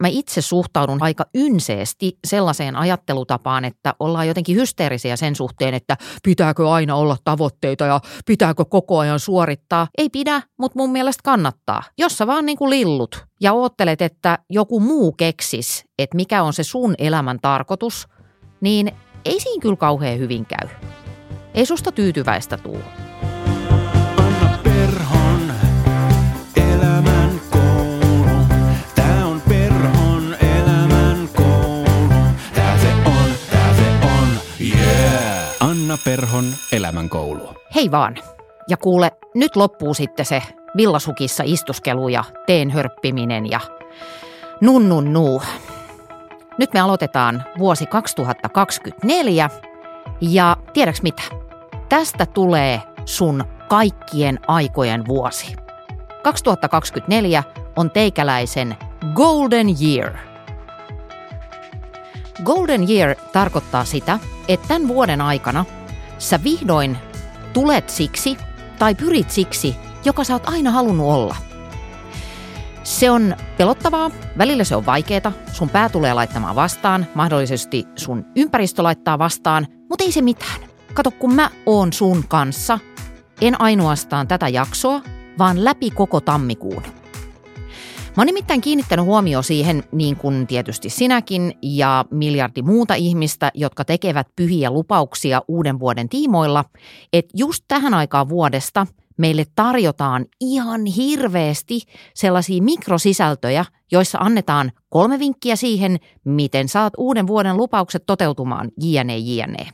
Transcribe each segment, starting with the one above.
mä itse suhtaudun aika ynseesti sellaiseen ajattelutapaan, että ollaan jotenkin hysteerisiä sen suhteen, että pitääkö aina olla tavoitteita ja pitääkö koko ajan suorittaa. Ei pidä, mutta mun mielestä kannattaa. Jos sä vaan niin kuin lillut ja oottelet, että joku muu keksis, että mikä on se sun elämän tarkoitus, niin ei siinä kyllä kauhean hyvin käy. Ei susta tyytyväistä tuu. Perhon elämän koulu. Hei vaan. Ja kuule, nyt loppuu sitten se villasukissa istuskelu ja teen hörppiminen ja nun nun nuu. Nyt me aloitetaan vuosi 2024 ja tiedäks mitä? Tästä tulee sun kaikkien aikojen vuosi. 2024 on teikäläisen Golden Year. Golden Year tarkoittaa sitä, että tämän vuoden aikana sä vihdoin tulet siksi tai pyrit siksi, joka sä oot aina halunnut olla. Se on pelottavaa, välillä se on vaikeaa, sun pää tulee laittamaan vastaan, mahdollisesti sun ympäristö laittaa vastaan, mutta ei se mitään. Kato, kun mä oon sun kanssa, en ainoastaan tätä jaksoa, vaan läpi koko tammikuun. Mä oon nimittäin kiinnittänyt huomioon siihen, niin kuin tietysti sinäkin ja miljardi muuta ihmistä, jotka tekevät pyhiä lupauksia uuden vuoden tiimoilla, että just tähän aikaan vuodesta meille tarjotaan ihan hirveästi sellaisia mikrosisältöjä, joissa annetaan kolme vinkkiä siihen, miten saat uuden vuoden lupaukset toteutumaan, jne, jne.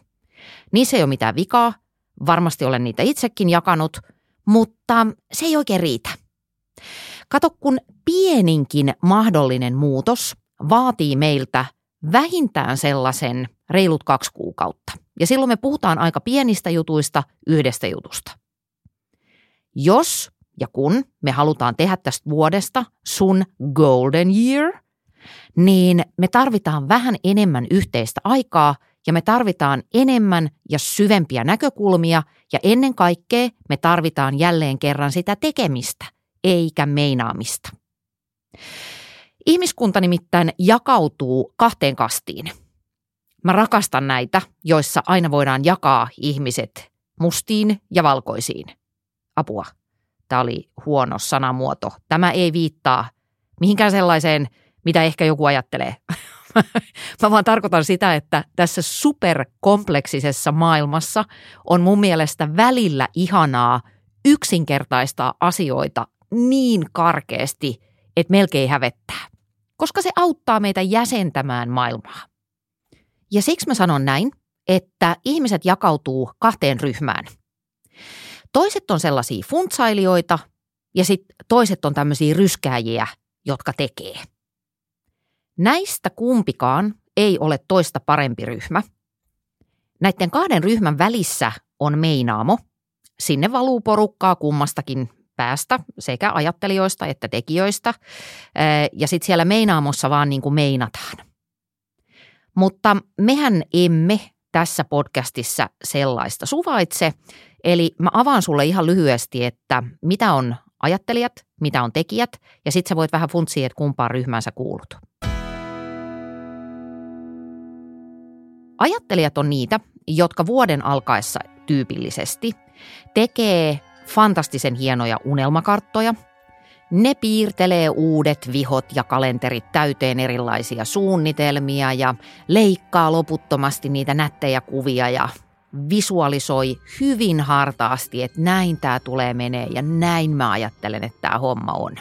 Niissä ei ole mitään vikaa, varmasti olen niitä itsekin jakanut, mutta se ei oikein riitä. Kato, kun pieninkin mahdollinen muutos vaatii meiltä vähintään sellaisen reilut kaksi kuukautta. Ja silloin me puhutaan aika pienistä jutuista yhdestä jutusta. Jos ja kun me halutaan tehdä tästä vuodesta sun golden year, niin me tarvitaan vähän enemmän yhteistä aikaa ja me tarvitaan enemmän ja syvempiä näkökulmia ja ennen kaikkea me tarvitaan jälleen kerran sitä tekemistä, eikä meinaamista. Ihmiskunta nimittäin jakautuu kahteen kastiin. Mä rakastan näitä, joissa aina voidaan jakaa ihmiset mustiin ja valkoisiin. Apua. Tämä oli huono sanamuoto. Tämä ei viittaa mihinkään sellaiseen, mitä ehkä joku ajattelee. Mä vaan tarkoitan sitä, että tässä superkompleksisessa maailmassa on mun mielestä välillä ihanaa yksinkertaistaa asioita niin karkeasti, että melkein hävettää. Koska se auttaa meitä jäsentämään maailmaa. Ja siksi mä sanon näin, että ihmiset jakautuu kahteen ryhmään. Toiset on sellaisia funtsailijoita ja sitten toiset on tämmöisiä ryskääjiä, jotka tekee. Näistä kumpikaan ei ole toista parempi ryhmä. Näiden kahden ryhmän välissä on meinaamo. Sinne valuu porukkaa kummastakin päästä, sekä ajattelijoista että tekijöistä. Ja sitten siellä meinaamossa vaan niin kuin meinataan. Mutta mehän emme tässä podcastissa sellaista suvaitse. Eli mä avaan sulle ihan lyhyesti, että mitä on ajattelijat, mitä on tekijät, ja sitten sä voit vähän funtsia, että kumpaan ryhmään sä kuulut. Ajattelijat on niitä, jotka vuoden alkaessa tyypillisesti tekee fantastisen hienoja unelmakarttoja. Ne piirtelee uudet vihot ja kalenterit täyteen erilaisia suunnitelmia ja leikkaa loputtomasti niitä nättejä kuvia ja visualisoi hyvin hartaasti, että näin tämä tulee menee ja näin mä ajattelen, että tämä homma on.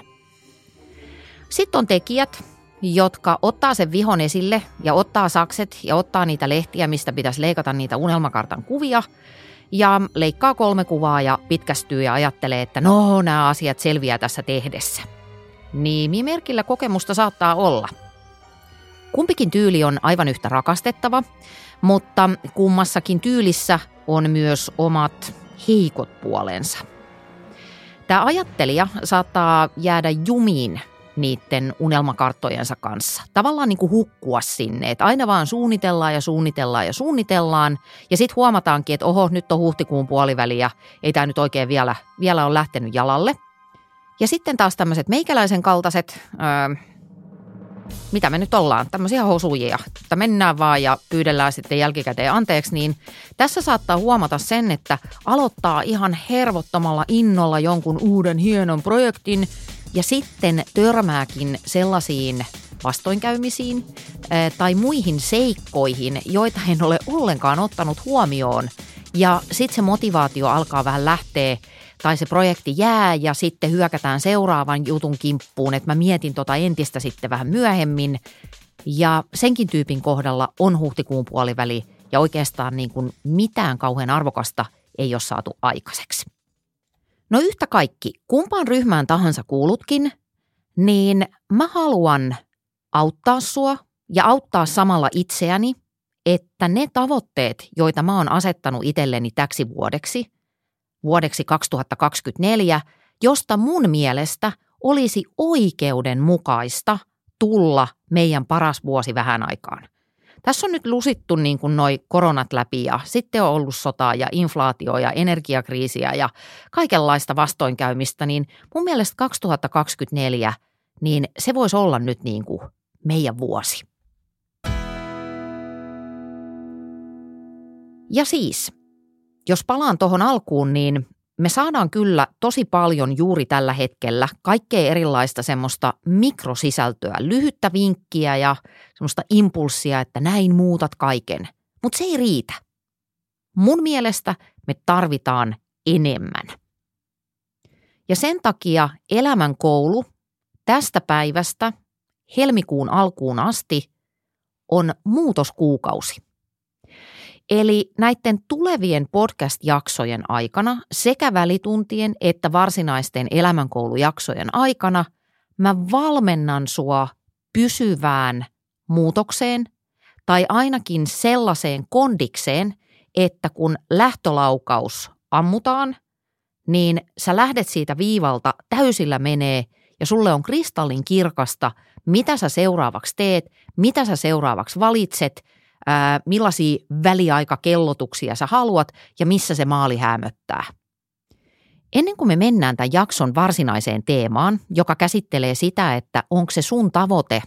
Sitten on tekijät, jotka ottaa sen vihon esille ja ottaa sakset ja ottaa niitä lehtiä, mistä pitäisi leikata niitä unelmakartan kuvia ja leikkaa kolme kuvaa ja pitkästyy ja ajattelee, että no nämä asiat selviää tässä tehdessä. Nimimerkillä kokemusta saattaa olla. Kumpikin tyyli on aivan yhtä rakastettava, mutta kummassakin tyylissä on myös omat heikot puolensa. Tämä ajattelija saattaa jäädä jumiin niiden unelmakarttojensa kanssa. Tavallaan niin kuin hukkua sinne, että aina vaan suunnitellaan ja suunnitellaan ja suunnitellaan. Ja sitten huomataankin, että oho, nyt on huhtikuun puoliväli ja ei tämä nyt oikein vielä, vielä ole lähtenyt jalalle. Ja sitten taas tämmöiset meikäläisen kaltaiset, öö, mitä me nyt ollaan, tämmöisiä hosujia, että mennään vaan ja pyydellään sitten jälkikäteen anteeksi, niin tässä saattaa huomata sen, että aloittaa ihan hervottomalla innolla jonkun uuden hienon projektin ja sitten törmääkin sellaisiin vastoinkäymisiin tai muihin seikkoihin, joita en ole ollenkaan ottanut huomioon. Ja sitten se motivaatio alkaa vähän lähteä tai se projekti jää ja sitten hyökätään seuraavan jutun kimppuun, että mä mietin tota entistä sitten vähän myöhemmin. Ja senkin tyypin kohdalla on huhtikuun puoliväli ja oikeastaan niin kuin mitään kauhean arvokasta ei ole saatu aikaiseksi. No yhtä kaikki, kumpaan ryhmään tahansa kuulutkin, niin mä haluan auttaa sua ja auttaa samalla itseäni, että ne tavoitteet, joita mä oon asettanut itselleni täksi vuodeksi – vuodeksi 2024, josta mun mielestä olisi oikeudenmukaista tulla meidän paras vuosi vähän aikaan. Tässä on nyt lusittu niin kuin noi koronat läpi ja sitten on ollut sotaa ja inflaatio ja energiakriisiä ja kaikenlaista vastoinkäymistä, niin mun mielestä 2024, niin se voisi olla nyt niin kuin meidän vuosi. Ja siis, jos palaan tuohon alkuun, niin me saadaan kyllä tosi paljon juuri tällä hetkellä kaikkea erilaista semmoista mikrosisältöä, lyhyttä vinkkiä ja semmoista impulssia, että näin muutat kaiken. Mutta se ei riitä. Mun mielestä me tarvitaan enemmän. Ja sen takia elämän koulu tästä päivästä helmikuun alkuun asti on muutoskuukausi. Eli näiden tulevien podcast-jaksojen aikana sekä välituntien että varsinaisten elämänkoulujaksojen aikana mä valmennan sua pysyvään muutokseen tai ainakin sellaiseen kondikseen, että kun lähtölaukaus ammutaan, niin sä lähdet siitä viivalta täysillä menee ja sulle on kristallin kirkasta, mitä sä seuraavaksi teet, mitä sä seuraavaksi valitset – millaisia väliaikakellotuksia sä haluat ja missä se maali hämöttää. Ennen kuin me mennään tämän jakson varsinaiseen teemaan, joka käsittelee sitä, että onko se sun tavoite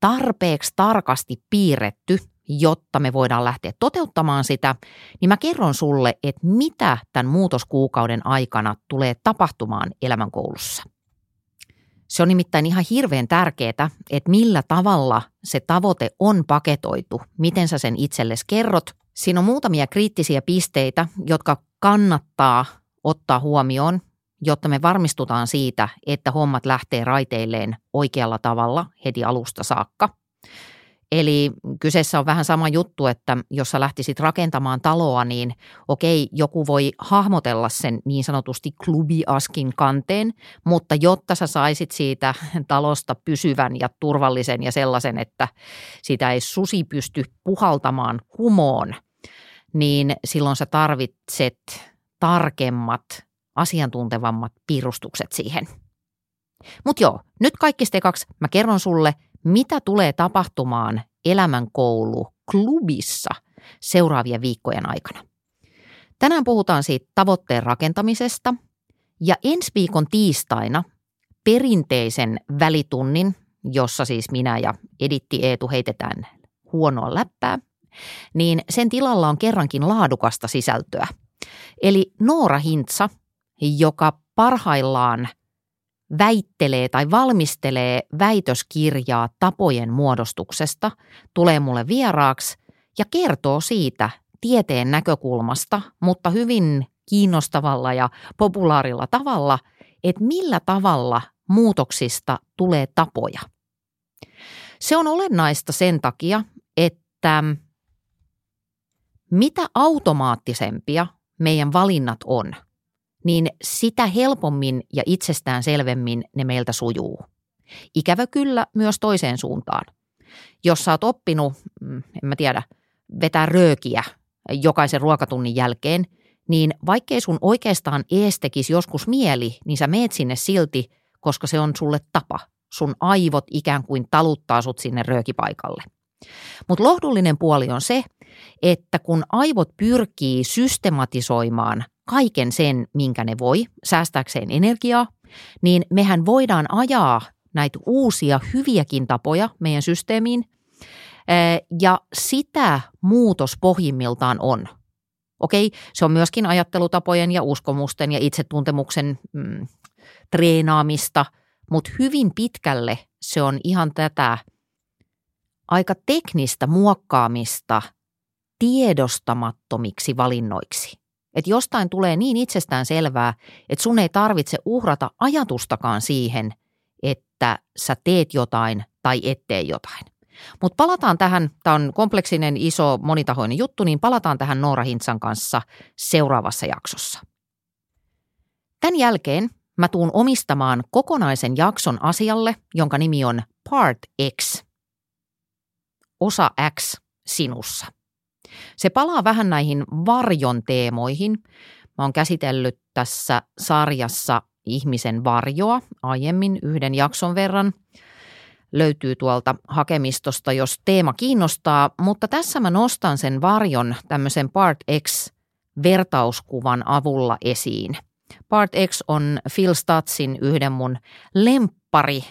tarpeeksi tarkasti piirretty, jotta me voidaan lähteä toteuttamaan sitä, niin mä kerron sulle, että mitä tämän muutoskuukauden aikana tulee tapahtumaan elämänkoulussa. Se on nimittäin ihan hirveän tärkeää, että millä tavalla se tavoite on paketoitu, miten sä sen itsellesi kerrot. Siinä on muutamia kriittisiä pisteitä, jotka kannattaa ottaa huomioon, jotta me varmistutaan siitä, että hommat lähtee raiteilleen oikealla tavalla heti alusta saakka – Eli kyseessä on vähän sama juttu, että jos sä lähtisit rakentamaan taloa, niin okei, joku voi hahmotella sen niin sanotusti klubiaskin kanteen, mutta jotta sä saisit siitä talosta pysyvän ja turvallisen ja sellaisen, että sitä ei susi pysty puhaltamaan kumoon, niin silloin sä tarvitset tarkemmat, asiantuntevammat piirustukset siihen. Mutta joo, nyt kaikki kaksi mä kerron sulle, mitä tulee tapahtumaan elämänkoulu klubissa seuraavien viikkojen aikana. Tänään puhutaan siitä tavoitteen rakentamisesta ja ensi viikon tiistaina perinteisen välitunnin, jossa siis minä ja Editti Eetu heitetään huonoa läppää, niin sen tilalla on kerrankin laadukasta sisältöä. Eli Noora Hintsa, joka parhaillaan – väittelee tai valmistelee väitöskirjaa tapojen muodostuksesta, tulee mulle vieraaksi ja kertoo siitä tieteen näkökulmasta, mutta hyvin kiinnostavalla ja populaarilla tavalla, että millä tavalla muutoksista tulee tapoja. Se on olennaista sen takia, että mitä automaattisempia meidän valinnat on – niin sitä helpommin ja itsestään selvemmin ne meiltä sujuu. Ikävä kyllä myös toiseen suuntaan. Jos sä oot oppinut, mm, en mä tiedä, vetää röökiä jokaisen ruokatunnin jälkeen, niin vaikkei sun oikeastaan ees tekisi joskus mieli, niin sä meet sinne silti, koska se on sulle tapa. Sun aivot ikään kuin taluttaa sut sinne röökipaikalle. Mutta lohdullinen puoli on se, että kun aivot pyrkii systematisoimaan kaiken sen, minkä ne voi, säästääkseen energiaa, niin mehän voidaan ajaa näitä uusia hyviäkin tapoja meidän systeemiin. Eh, ja sitä muutos pohjimmiltaan on. Okei, se on myöskin ajattelutapojen ja uskomusten ja itsetuntemuksen mm, treenaamista, mutta hyvin pitkälle se on ihan tätä aika teknistä muokkaamista tiedostamattomiksi valinnoiksi. Että jostain tulee niin itsestään selvää, että sun ei tarvitse uhrata ajatustakaan siihen, että sä teet jotain tai ettei jotain. Mutta palataan tähän, tämä on kompleksinen, iso, monitahoinen juttu, niin palataan tähän Noora Hintsan kanssa seuraavassa jaksossa. Tämän jälkeen mä tuun omistamaan kokonaisen jakson asialle, jonka nimi on Part X. Osa X sinussa. Se palaa vähän näihin varjon teemoihin. Mä oon käsitellyt tässä sarjassa ihmisen varjoa aiemmin yhden jakson verran. Löytyy tuolta hakemistosta, jos teema kiinnostaa, mutta tässä mä nostan sen varjon tämmöisen Part X vertauskuvan avulla esiin. Part X on Phil Statsin yhden mun lemppari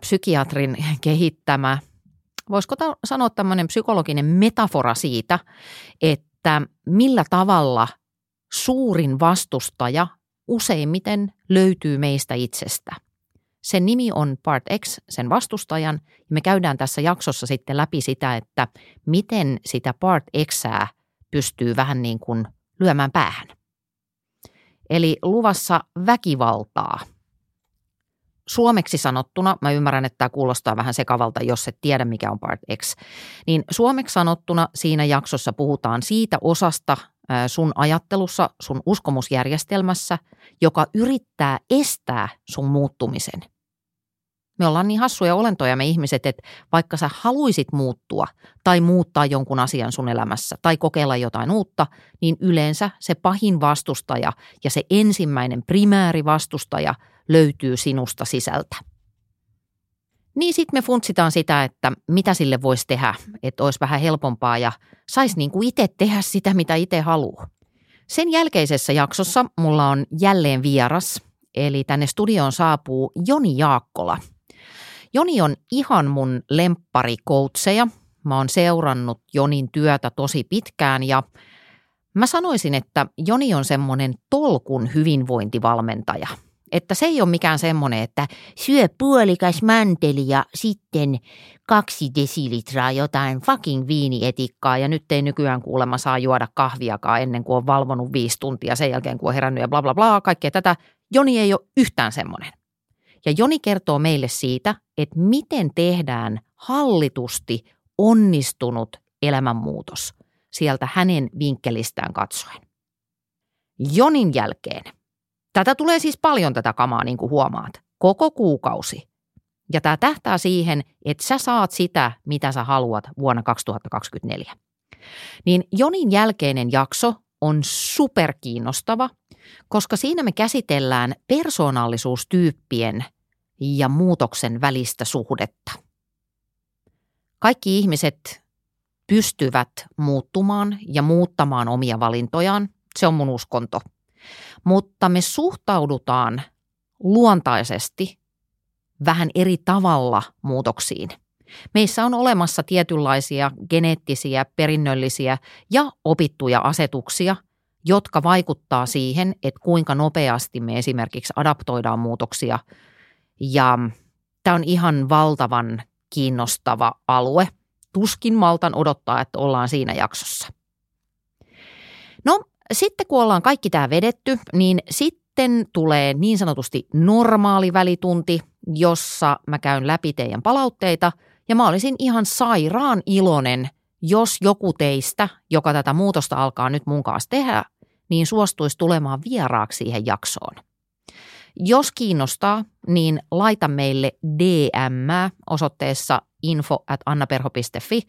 psykiatrin kehittämä voisiko ta- sanoa tämmöinen psykologinen metafora siitä, että millä tavalla suurin vastustaja useimmiten löytyy meistä itsestä. Sen nimi on Part X, sen vastustajan, ja me käydään tässä jaksossa sitten läpi sitä, että miten sitä Part Xää pystyy vähän niin kuin lyömään päähän. Eli luvassa väkivaltaa – suomeksi sanottuna, mä ymmärrän, että tämä kuulostaa vähän sekavalta, jos et tiedä mikä on Part X, niin suomeksi sanottuna siinä jaksossa puhutaan siitä osasta sun ajattelussa, sun uskomusjärjestelmässä, joka yrittää estää sun muuttumisen. Me ollaan niin hassuja olentoja me ihmiset, että vaikka sä haluisit muuttua tai muuttaa jonkun asian sun elämässä tai kokeilla jotain uutta, niin yleensä se pahin vastustaja ja se ensimmäinen primääri vastustaja – löytyy sinusta sisältä. Niin sitten me funtsitaan sitä, että mitä sille voisi tehdä, että olisi vähän helpompaa ja saisi niin kuin itse tehdä sitä, mitä itse haluaa. Sen jälkeisessä jaksossa mulla on jälleen vieras, eli tänne studioon saapuu Joni Jaakkola. Joni on ihan mun lemparikoutseja. Mä oon seurannut Jonin työtä tosi pitkään ja mä sanoisin, että Joni on semmoinen tolkun hyvinvointivalmentaja – että se ei ole mikään semmoinen, että syö puolikas manteli ja sitten kaksi desilitraa jotain fucking viinietikkaa ja nyt ei nykyään kuulemma saa juoda kahviakaan ennen kuin on valvonut viisi tuntia sen jälkeen, kun on herännyt ja bla bla bla, kaikkea tätä. Joni ei ole yhtään semmoinen. Ja Joni kertoo meille siitä, että miten tehdään hallitusti onnistunut elämänmuutos sieltä hänen vinkkelistään katsoen. Jonin jälkeen Tätä tulee siis paljon tätä kamaa, niin kuin huomaat, koko kuukausi. Ja tämä tähtää siihen, että sä saat sitä, mitä sä haluat vuonna 2024. Niin Jonin jälkeinen jakso on superkiinnostava, koska siinä me käsitellään persoonallisuustyyppien ja muutoksen välistä suhdetta. Kaikki ihmiset pystyvät muuttumaan ja muuttamaan omia valintojaan. Se on mun uskonto – mutta me suhtaudutaan luontaisesti vähän eri tavalla muutoksiin. Meissä on olemassa tietynlaisia geneettisiä, perinnöllisiä ja opittuja asetuksia, jotka vaikuttaa siihen, että kuinka nopeasti me esimerkiksi adaptoidaan muutoksia. Ja tämä on ihan valtavan kiinnostava alue. Tuskin maltan odottaa, että ollaan siinä jaksossa. No, sitten kun ollaan kaikki tämä vedetty, niin sitten tulee niin sanotusti normaali välitunti, jossa mä käyn läpi teidän palautteita ja mä olisin ihan sairaan iloinen, jos joku teistä, joka tätä muutosta alkaa nyt mun kanssa tehdä, niin suostuisi tulemaan vieraaksi siihen jaksoon. Jos kiinnostaa, niin laita meille DM osoitteessa info at annaperho.fi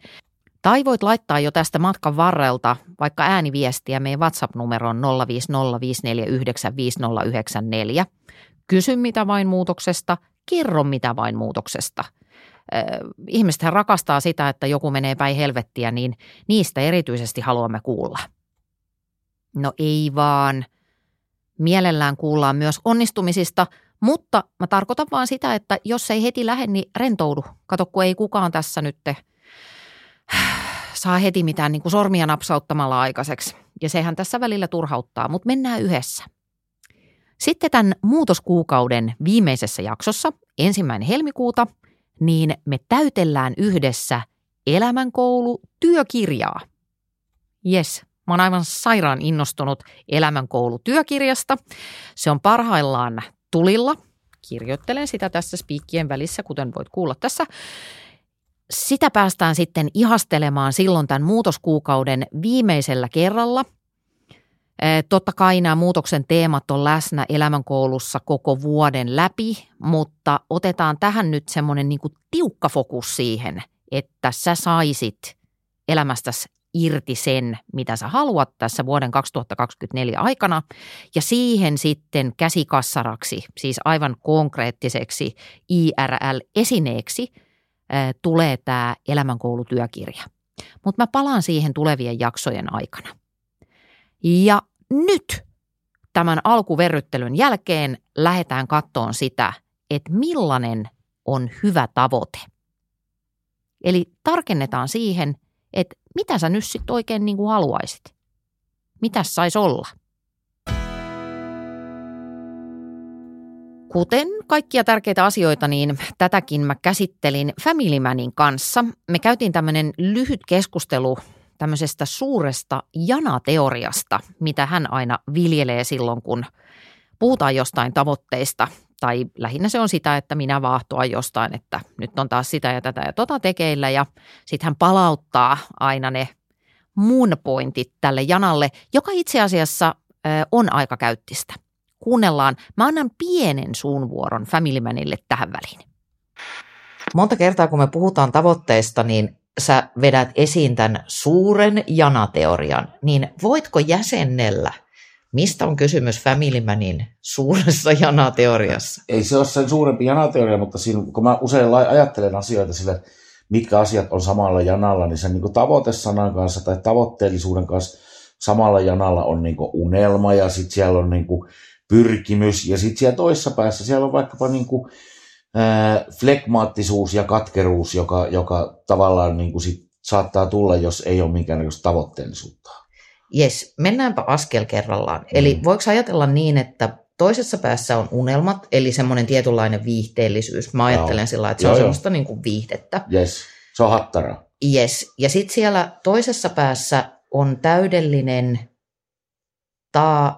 tai voit laittaa jo tästä matkan varrelta vaikka ääniviestiä meidän WhatsApp-numeroon 050549594. Kysy mitä vain muutoksesta, kerro mitä vain muutoksesta. Ihmiset rakastaa sitä, että joku menee päin helvettiä, niin niistä erityisesti haluamme kuulla. No ei vaan. Mielellään kuullaan myös onnistumisista, Mutta mä tarkoitan vaan sitä, että jos ei heti lähde, niin rentoudu. Kato, kun ei kukaan tässä nyt saa heti mitään niin kuin sormia napsauttamalla aikaiseksi. Ja sehän tässä välillä turhauttaa, mutta mennään yhdessä. Sitten tämän muutoskuukauden viimeisessä jaksossa, ensimmäinen helmikuuta, niin me täytellään yhdessä elämänkoulu työkirjaa. Yes, mä oon aivan sairaan innostunut elämänkoulu työkirjasta. Se on parhaillaan tulilla. Kirjoittelen sitä tässä spiikkien välissä, kuten voit kuulla tässä. Sitä päästään sitten ihastelemaan silloin tämän muutoskuukauden viimeisellä kerralla. Totta kai nämä muutoksen teemat on läsnä elämänkoulussa koko vuoden läpi, mutta otetaan tähän nyt semmoinen niin tiukka fokus siihen, että sä saisit elämästäsi irti sen, mitä sä haluat tässä vuoden 2024 aikana, ja siihen sitten käsikassaraksi, siis aivan konkreettiseksi IRL-esineeksi, tulee tämä elämänkoulutyökirja. Mutta mä palaan siihen tulevien jaksojen aikana. Ja nyt tämän alkuverryttelyn jälkeen lähdetään kattoon sitä, että millainen on hyvä tavoite. Eli tarkennetaan siihen – että mitä sä nyt sitten oikein niin kuin haluaisit? Mitä saisi olla? Kuten kaikkia tärkeitä asioita, niin tätäkin mä käsittelin Family Manin kanssa. Me käytiin tämmöinen lyhyt keskustelu tämmöisestä suuresta janateoriasta, mitä hän aina viljelee silloin, kun puhutaan jostain tavoitteista tai lähinnä se on sitä, että minä vaahtoa jostain, että nyt on taas sitä ja tätä ja tota tekeillä ja sitten hän palauttaa aina ne mun pointit tälle janalle, joka itse asiassa on aika käyttistä. Kuunnellaan. Mä annan pienen suunvuoron Family Manille tähän väliin. Monta kertaa, kun me puhutaan tavoitteista, niin sä vedät esiin tämän suuren janateorian, niin voitko jäsennellä – Mistä on kysymys Family Manin suuressa janateoriassa? Ei se ole sen suurempi janateoria, mutta siinä, kun mä usein ajattelen asioita sille, mitkä asiat on samalla janalla, niin sen niin tavoitesanan kanssa tai tavoitteellisuuden kanssa samalla janalla on niin unelma ja sitten siellä on niin pyrkimys ja sitten siellä toisessa päässä siellä on vaikkapa niin kuin, äh, flekmaattisuus ja katkeruus, joka, joka tavallaan niin kuin sit saattaa tulla, jos ei ole minkäännäköistä tavoitteellisuutta. Jes, mennäänpä askel kerrallaan. Mm. Eli voiko ajatella niin, että toisessa päässä on unelmat, eli semmoinen tietynlainen viihteellisyys. Mä ajattelen Joo. sillä että se joo, on semmoista niin kuin viihdettä. Jes, se on hattara. Jes, ja sitten siellä toisessa päässä on täydellinen ta,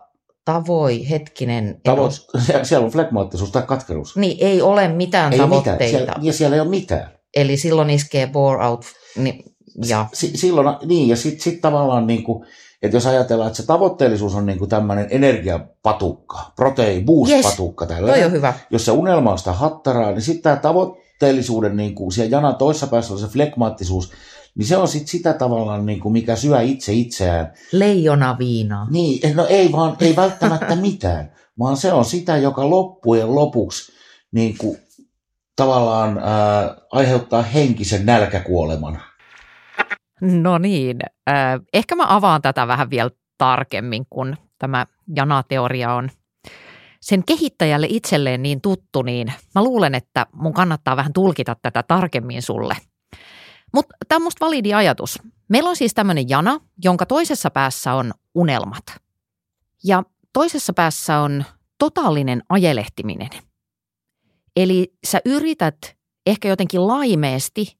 tavoi, hetkinen. Tavo, siellä on flegmaattisuus tai katkeruus. Niin, ei ole mitään ei tavoitteita. Mitään. Siellä, ja siellä ei ole mitään. Eli silloin iskee bore out. Niin, ja. S- silloin, niin, ja sitten sit tavallaan niin kuin, että jos ajatellaan, että se tavoitteellisuus on niin tämmöinen energiapatukka, proteiin boost-patukka, yes, tällainen, on hyvä. jos se unelma on sitä hattaraa, niin sitten tämä tavoitteellisuuden, niin kuin siellä janan toisessa päässä on se flekmaattisuus, niin se on sitten sitä tavallaan, niin kuin mikä syö itse itseään. Leijona viinaa. Niin, no ei vaan, ei välttämättä mitään, vaan se on sitä, joka loppujen lopuksi niin kuin, tavallaan ää, aiheuttaa henkisen nälkäkuoleman. No niin, äh, ehkä mä avaan tätä vähän vielä tarkemmin, kun tämä janateoria on sen kehittäjälle itselleen niin tuttu, niin mä luulen, että mun kannattaa vähän tulkita tätä tarkemmin sulle. Mutta tämä on musta validi ajatus. Meillä on siis tämmöinen jana, jonka toisessa päässä on unelmat. Ja toisessa päässä on totaalinen ajelehtiminen. Eli sä yrität ehkä jotenkin laimeesti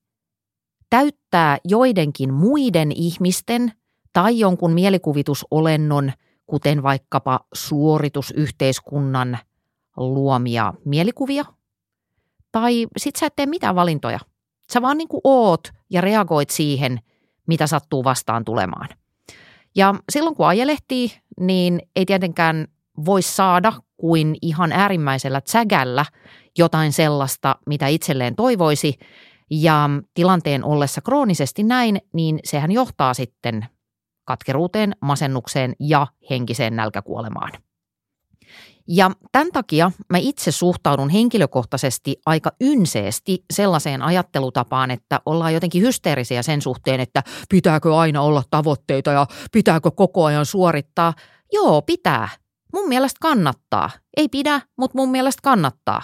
täyttää joidenkin muiden ihmisten tai jonkun mielikuvitusolennon, kuten vaikkapa suoritusyhteiskunnan luomia mielikuvia. Tai sit sä et tee mitään valintoja. Sä vaan niin kuin oot ja reagoit siihen, mitä sattuu vastaan tulemaan. Ja silloin kun ajelehtii, niin ei tietenkään voi saada kuin ihan äärimmäisellä tsägällä jotain sellaista, mitä itselleen toivoisi, ja tilanteen ollessa kroonisesti näin, niin sehän johtaa sitten katkeruuteen, masennukseen ja henkiseen nälkäkuolemaan. Ja tämän takia mä itse suhtaudun henkilökohtaisesti aika ynseesti sellaiseen ajattelutapaan, että ollaan jotenkin hysteerisiä sen suhteen, että pitääkö aina olla tavoitteita ja pitääkö koko ajan suorittaa. Joo, pitää. mun mielestä kannattaa. Ei pidä, mutta mun mielestä kannattaa.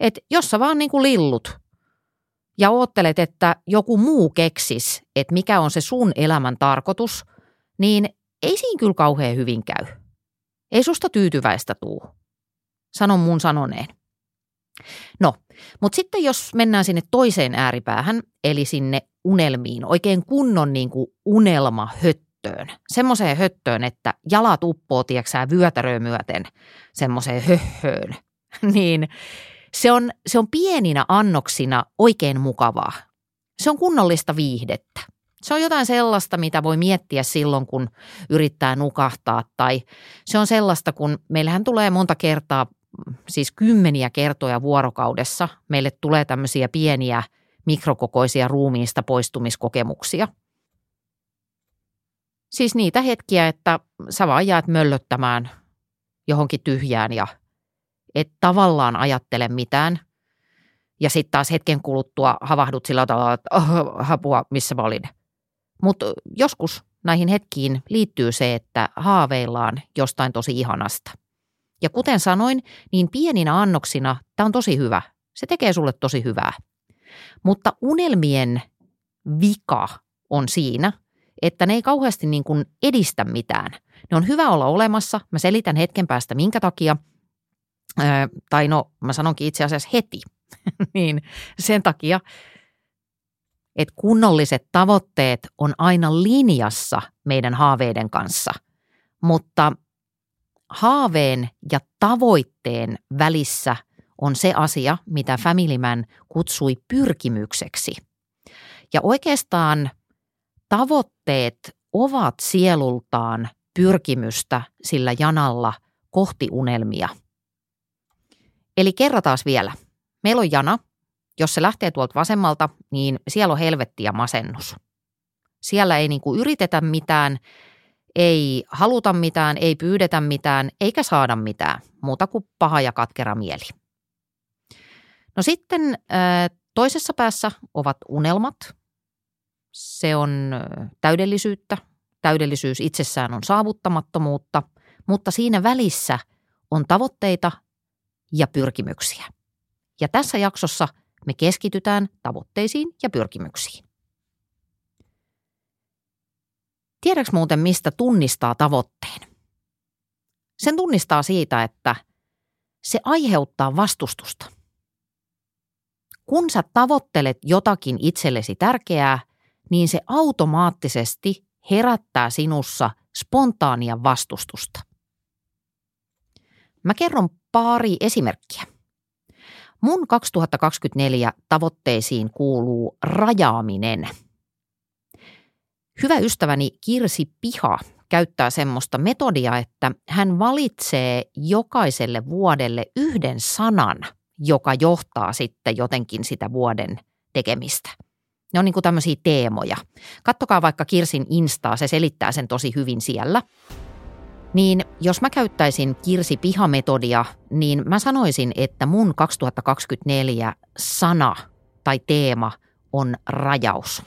Et jos sä vaan niin kuin lillut ja oottelet, että joku muu keksis, että mikä on se sun elämän tarkoitus, niin ei siinä kyllä kauhean hyvin käy. Ei susta tyytyväistä tuu. Sanon mun sanoneen. No, mutta sitten jos mennään sinne toiseen ääripäähän, eli sinne unelmiin, oikein kunnon niin kuin unelmahöttöön, semmoiseen höttöön, että jalat uppoo, tieksää, vyötäröä myöten, semmoiseen höhöön, niin se on, se on pieninä annoksina oikein mukavaa. Se on kunnollista viihdettä. Se on jotain sellaista, mitä voi miettiä silloin, kun yrittää nukahtaa, tai se on sellaista, kun meillähän tulee monta kertaa siis kymmeniä kertoja vuorokaudessa meille tulee tämmöisiä pieniä mikrokokoisia ruumiista poistumiskokemuksia. Siis niitä hetkiä, että sä vaan jäät möllöttämään johonkin tyhjään ja et tavallaan ajattele mitään. Ja sitten taas hetken kuluttua havahdut sillä tavalla, että oh, apua, missä mä olin. Mutta joskus näihin hetkiin liittyy se, että haaveillaan jostain tosi ihanasta. Ja kuten sanoin, niin pieninä annoksina tämä on tosi hyvä. Se tekee sulle tosi hyvää. Mutta unelmien vika on siinä, että ne ei kauheasti niin kuin edistä mitään. Ne on hyvä olla olemassa. Mä selitän hetken päästä minkä takia. Öö, tai no, mä sanonkin itse asiassa heti. niin sen takia, että kunnolliset tavoitteet on aina linjassa meidän haaveiden kanssa. Mutta haaveen ja tavoitteen välissä on se asia, mitä Family Man kutsui pyrkimykseksi. Ja oikeastaan tavoitteet ovat sielultaan pyrkimystä sillä janalla kohti unelmia. Eli kerrataan vielä. Meillä on jana. Jos se lähtee tuolta vasemmalta, niin siellä on helvetti ja masennus. Siellä ei niinku yritetä mitään, ei haluta mitään, ei pyydetä mitään, eikä saada mitään, muuta kuin paha ja katkera mieli. No sitten toisessa päässä ovat unelmat. Se on täydellisyyttä. Täydellisyys itsessään on saavuttamattomuutta, mutta siinä välissä on tavoitteita ja pyrkimyksiä. Ja tässä jaksossa me keskitytään tavoitteisiin ja pyrkimyksiin. Tiedätkö muuten, mistä tunnistaa tavoitteen? Sen tunnistaa siitä, että se aiheuttaa vastustusta. Kun sä tavoittelet jotakin itsellesi tärkeää, niin se automaattisesti herättää sinussa spontaania vastustusta. Mä kerron pari esimerkkiä. Mun 2024 tavoitteisiin kuuluu rajaaminen – Hyvä ystäväni Kirsi Piha käyttää semmoista metodia, että hän valitsee jokaiselle vuodelle yhden sanan, joka johtaa sitten jotenkin sitä vuoden tekemistä. Ne on niin kuin tämmöisiä teemoja. Kattokaa vaikka Kirsin Instaa, se selittää sen tosi hyvin siellä. Niin jos mä käyttäisin Kirsi Piha-metodia, niin mä sanoisin, että mun 2024 sana tai teema on rajaus.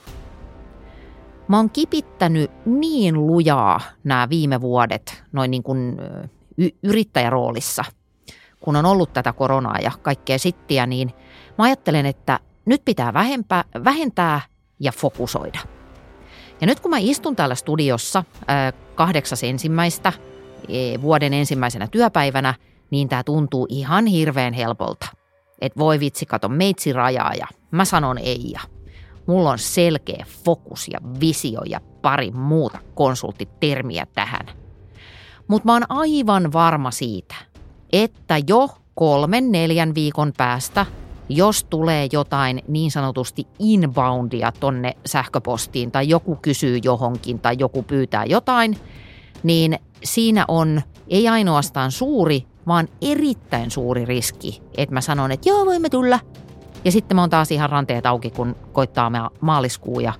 Mä oon kipittänyt niin lujaa nämä viime vuodet noin niin kuin y- yrittäjäroolissa, kun on ollut tätä koronaa ja kaikkea sittiä, niin mä ajattelen, että nyt pitää vähempää, vähentää ja fokusoida. Ja nyt kun mä istun täällä studiossa kahdeksas ensimmäistä e, vuoden ensimmäisenä työpäivänä, niin tämä tuntuu ihan hirveän helpolta. Et voi vitsi, kato meitsi rajaa ja mä sanon ei ja Mulla on selkeä fokus ja visio ja pari muuta konsulttitermiä tähän. Mutta mä oon aivan varma siitä, että jo kolmen neljän viikon päästä, jos tulee jotain niin sanotusti inboundia tonne sähköpostiin tai joku kysyy johonkin tai joku pyytää jotain, niin siinä on ei ainoastaan suuri, vaan erittäin suuri riski, että mä sanon, että joo, voimme tulla, ja sitten mä oon taas ihan ranteet auki, kun koittaa maaliskuu ja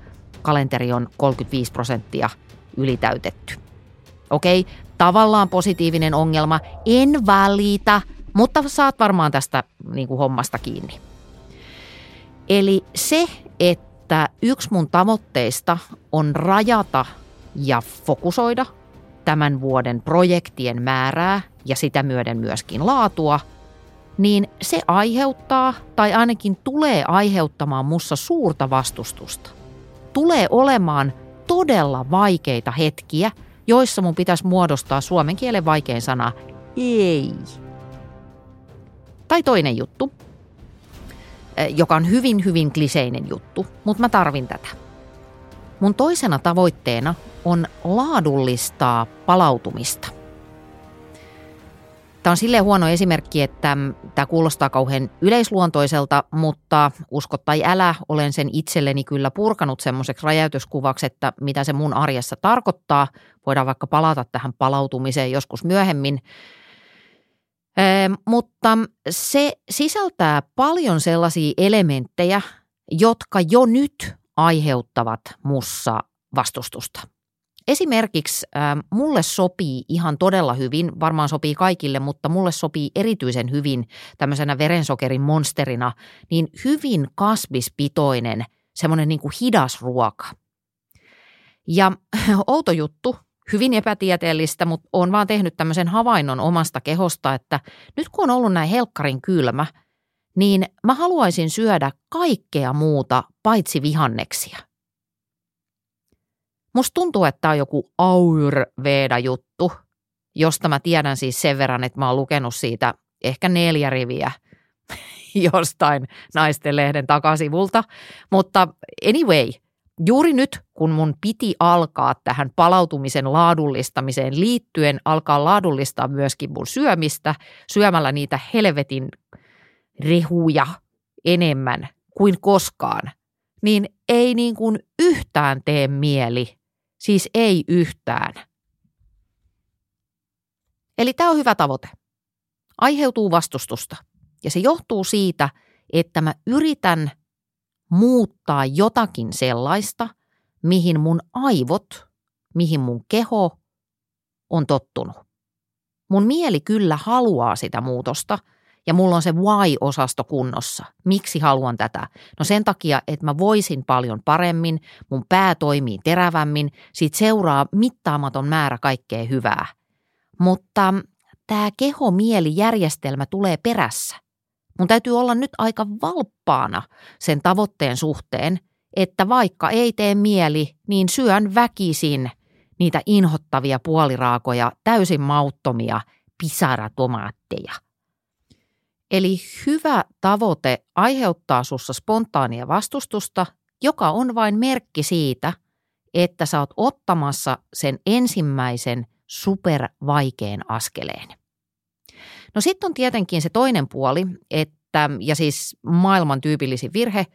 kalenteri on 35 prosenttia ylitäytetty. Okei, tavallaan positiivinen ongelma, en välitä, mutta saat varmaan tästä niin kuin hommasta kiinni. Eli se, että yksi mun tavoitteista on rajata ja fokusoida tämän vuoden projektien määrää ja sitä myöden myöskin laatua, niin se aiheuttaa tai ainakin tulee aiheuttamaan mussa suurta vastustusta. Tulee olemaan todella vaikeita hetkiä, joissa mun pitäisi muodostaa suomen kielen vaikein sana ei. Tai toinen juttu, joka on hyvin, hyvin kliseinen juttu, mutta mä tarvin tätä. Mun toisena tavoitteena on laadullistaa palautumista. Tämä on silleen huono esimerkki, että tämä kuulostaa kauhean yleisluontoiselta, mutta usko tai älä, olen sen itselleni kyllä purkanut semmoiseksi räjäytyskuvaksi, että mitä se mun arjessa tarkoittaa. Voidaan vaikka palata tähän palautumiseen joskus myöhemmin. Ee, mutta se sisältää paljon sellaisia elementtejä, jotka jo nyt aiheuttavat mussa vastustusta. Esimerkiksi äh, mulle sopii ihan todella hyvin, varmaan sopii kaikille, mutta mulle sopii erityisen hyvin tämmöisenä verensokerin monsterina, niin hyvin kasvispitoinen, semmoinen niin kuin hidas ruoka. Ja outo juttu, hyvin epätieteellistä, mutta olen vaan tehnyt tämmöisen havainnon omasta kehosta, että nyt kun on ollut näin helkkarin kylmä, niin mä haluaisin syödä kaikkea muuta paitsi vihanneksia. Musta tuntuu, että tämä on joku Ayurveda-juttu, josta mä tiedän siis sen verran, että mä oon lukenut siitä ehkä neljä riviä jostain naisten lehden takasivulta. Mutta anyway, juuri nyt, kun mun piti alkaa tähän palautumisen laadullistamiseen liittyen, alkaa laadullistaa myöskin mun syömistä, syömällä niitä helvetin rehuja enemmän kuin koskaan, niin ei niin kuin yhtään tee mieli Siis ei yhtään. Eli tämä on hyvä tavoite. Aiheutuu vastustusta. Ja se johtuu siitä, että mä yritän muuttaa jotakin sellaista, mihin mun aivot, mihin mun keho on tottunut. Mun mieli kyllä haluaa sitä muutosta – ja mulla on se why-osasto kunnossa. Miksi haluan tätä? No sen takia, että mä voisin paljon paremmin, mun pää toimii terävämmin, siitä seuraa mittaamaton määrä kaikkea hyvää. Mutta tämä keho-mieli-järjestelmä tulee perässä. Mun täytyy olla nyt aika valppaana sen tavoitteen suhteen, että vaikka ei tee mieli, niin syön väkisin niitä inhottavia puoliraakoja, täysin mauttomia pisaratomaatteja – Eli hyvä tavoite aiheuttaa sussa spontaania vastustusta, joka on vain merkki siitä, että sä oot ottamassa sen ensimmäisen supervaikean askeleen. No sitten on tietenkin se toinen puoli, että, ja siis maailman tyypillisin virhe,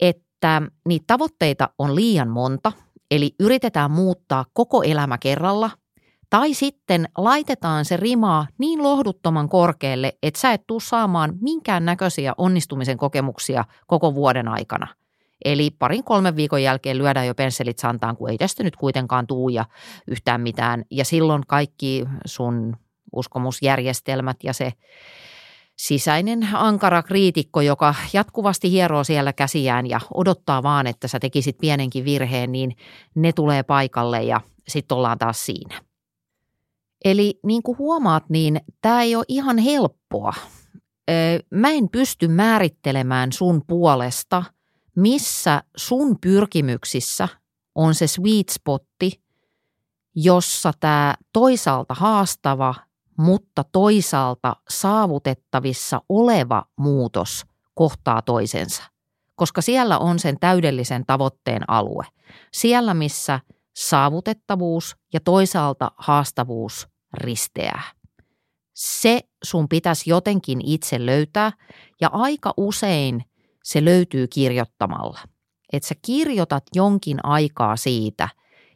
että niitä tavoitteita on liian monta, eli yritetään muuttaa koko elämä kerralla tai sitten laitetaan se rimaa niin lohduttoman korkealle, että sä et tuu saamaan minkään näköisiä onnistumisen kokemuksia koko vuoden aikana. Eli parin kolmen viikon jälkeen lyödään jo pensselit santaan, kun ei tästä nyt kuitenkaan tuu ja yhtään mitään. Ja silloin kaikki sun uskomusjärjestelmät ja se sisäinen ankara kriitikko, joka jatkuvasti hieroo siellä käsiään ja odottaa vaan, että sä tekisit pienenkin virheen, niin ne tulee paikalle ja sitten ollaan taas siinä. Eli niin kuin huomaat, niin tämä ei ole ihan helppoa. Mä en pysty määrittelemään sun puolesta, missä sun pyrkimyksissä on se sweet spotti, jossa tämä toisaalta haastava, mutta toisaalta saavutettavissa oleva muutos kohtaa toisensa. Koska siellä on sen täydellisen tavoitteen alue. Siellä, missä saavutettavuus ja toisaalta haastavuus risteää. Se sun pitäisi jotenkin itse löytää ja aika usein se löytyy kirjoittamalla. Että sä kirjoitat jonkin aikaa siitä,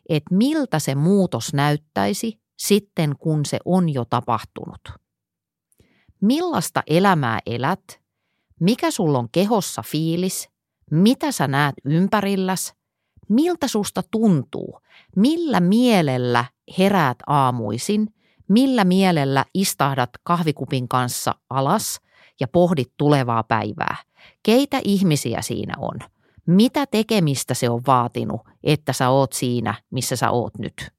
että miltä se muutos näyttäisi sitten, kun se on jo tapahtunut. Millaista elämää elät, mikä sulla on kehossa fiilis, mitä sä näet ympärilläs, miltä susta tuntuu, millä mielellä heräät aamuisin – millä mielellä istahdat kahvikupin kanssa alas ja pohdit tulevaa päivää. Keitä ihmisiä siinä on? Mitä tekemistä se on vaatinut, että sä oot siinä, missä sä oot nyt?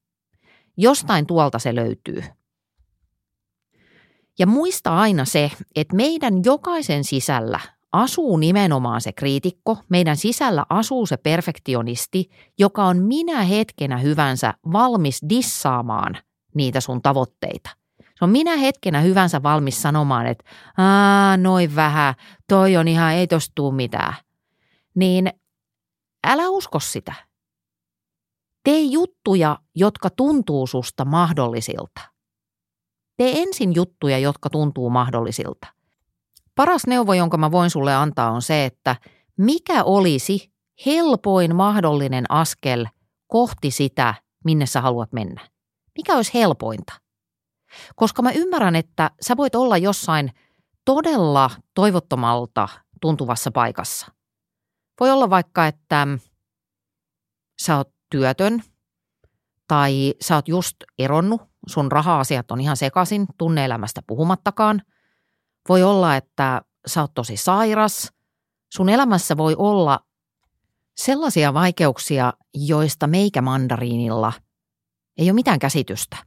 Jostain tuolta se löytyy. Ja muista aina se, että meidän jokaisen sisällä asuu nimenomaan se kriitikko, meidän sisällä asuu se perfektionisti, joka on minä hetkenä hyvänsä valmis dissaamaan niitä sun tavoitteita. Se on minä hetkenä hyvänsä valmis sanomaan, että Aa, noin vähän, toi on ihan, ei tosta tuu mitään. Niin älä usko sitä. Tee juttuja, jotka tuntuu susta mahdollisilta. Tee ensin juttuja, jotka tuntuu mahdollisilta. Paras neuvo, jonka mä voin sulle antaa, on se, että mikä olisi helpoin mahdollinen askel kohti sitä, minne sä haluat mennä. Mikä olisi helpointa? Koska mä ymmärrän, että sä voit olla jossain todella toivottomalta tuntuvassa paikassa. Voi olla vaikka, että sä oot työtön tai sä oot just eronnut, sun raha-asiat on ihan sekaisin, tunneelämästä puhumattakaan. Voi olla, että sä oot tosi sairas. Sun elämässä voi olla sellaisia vaikeuksia, joista meikä mandariinilla ei ole mitään käsitystä.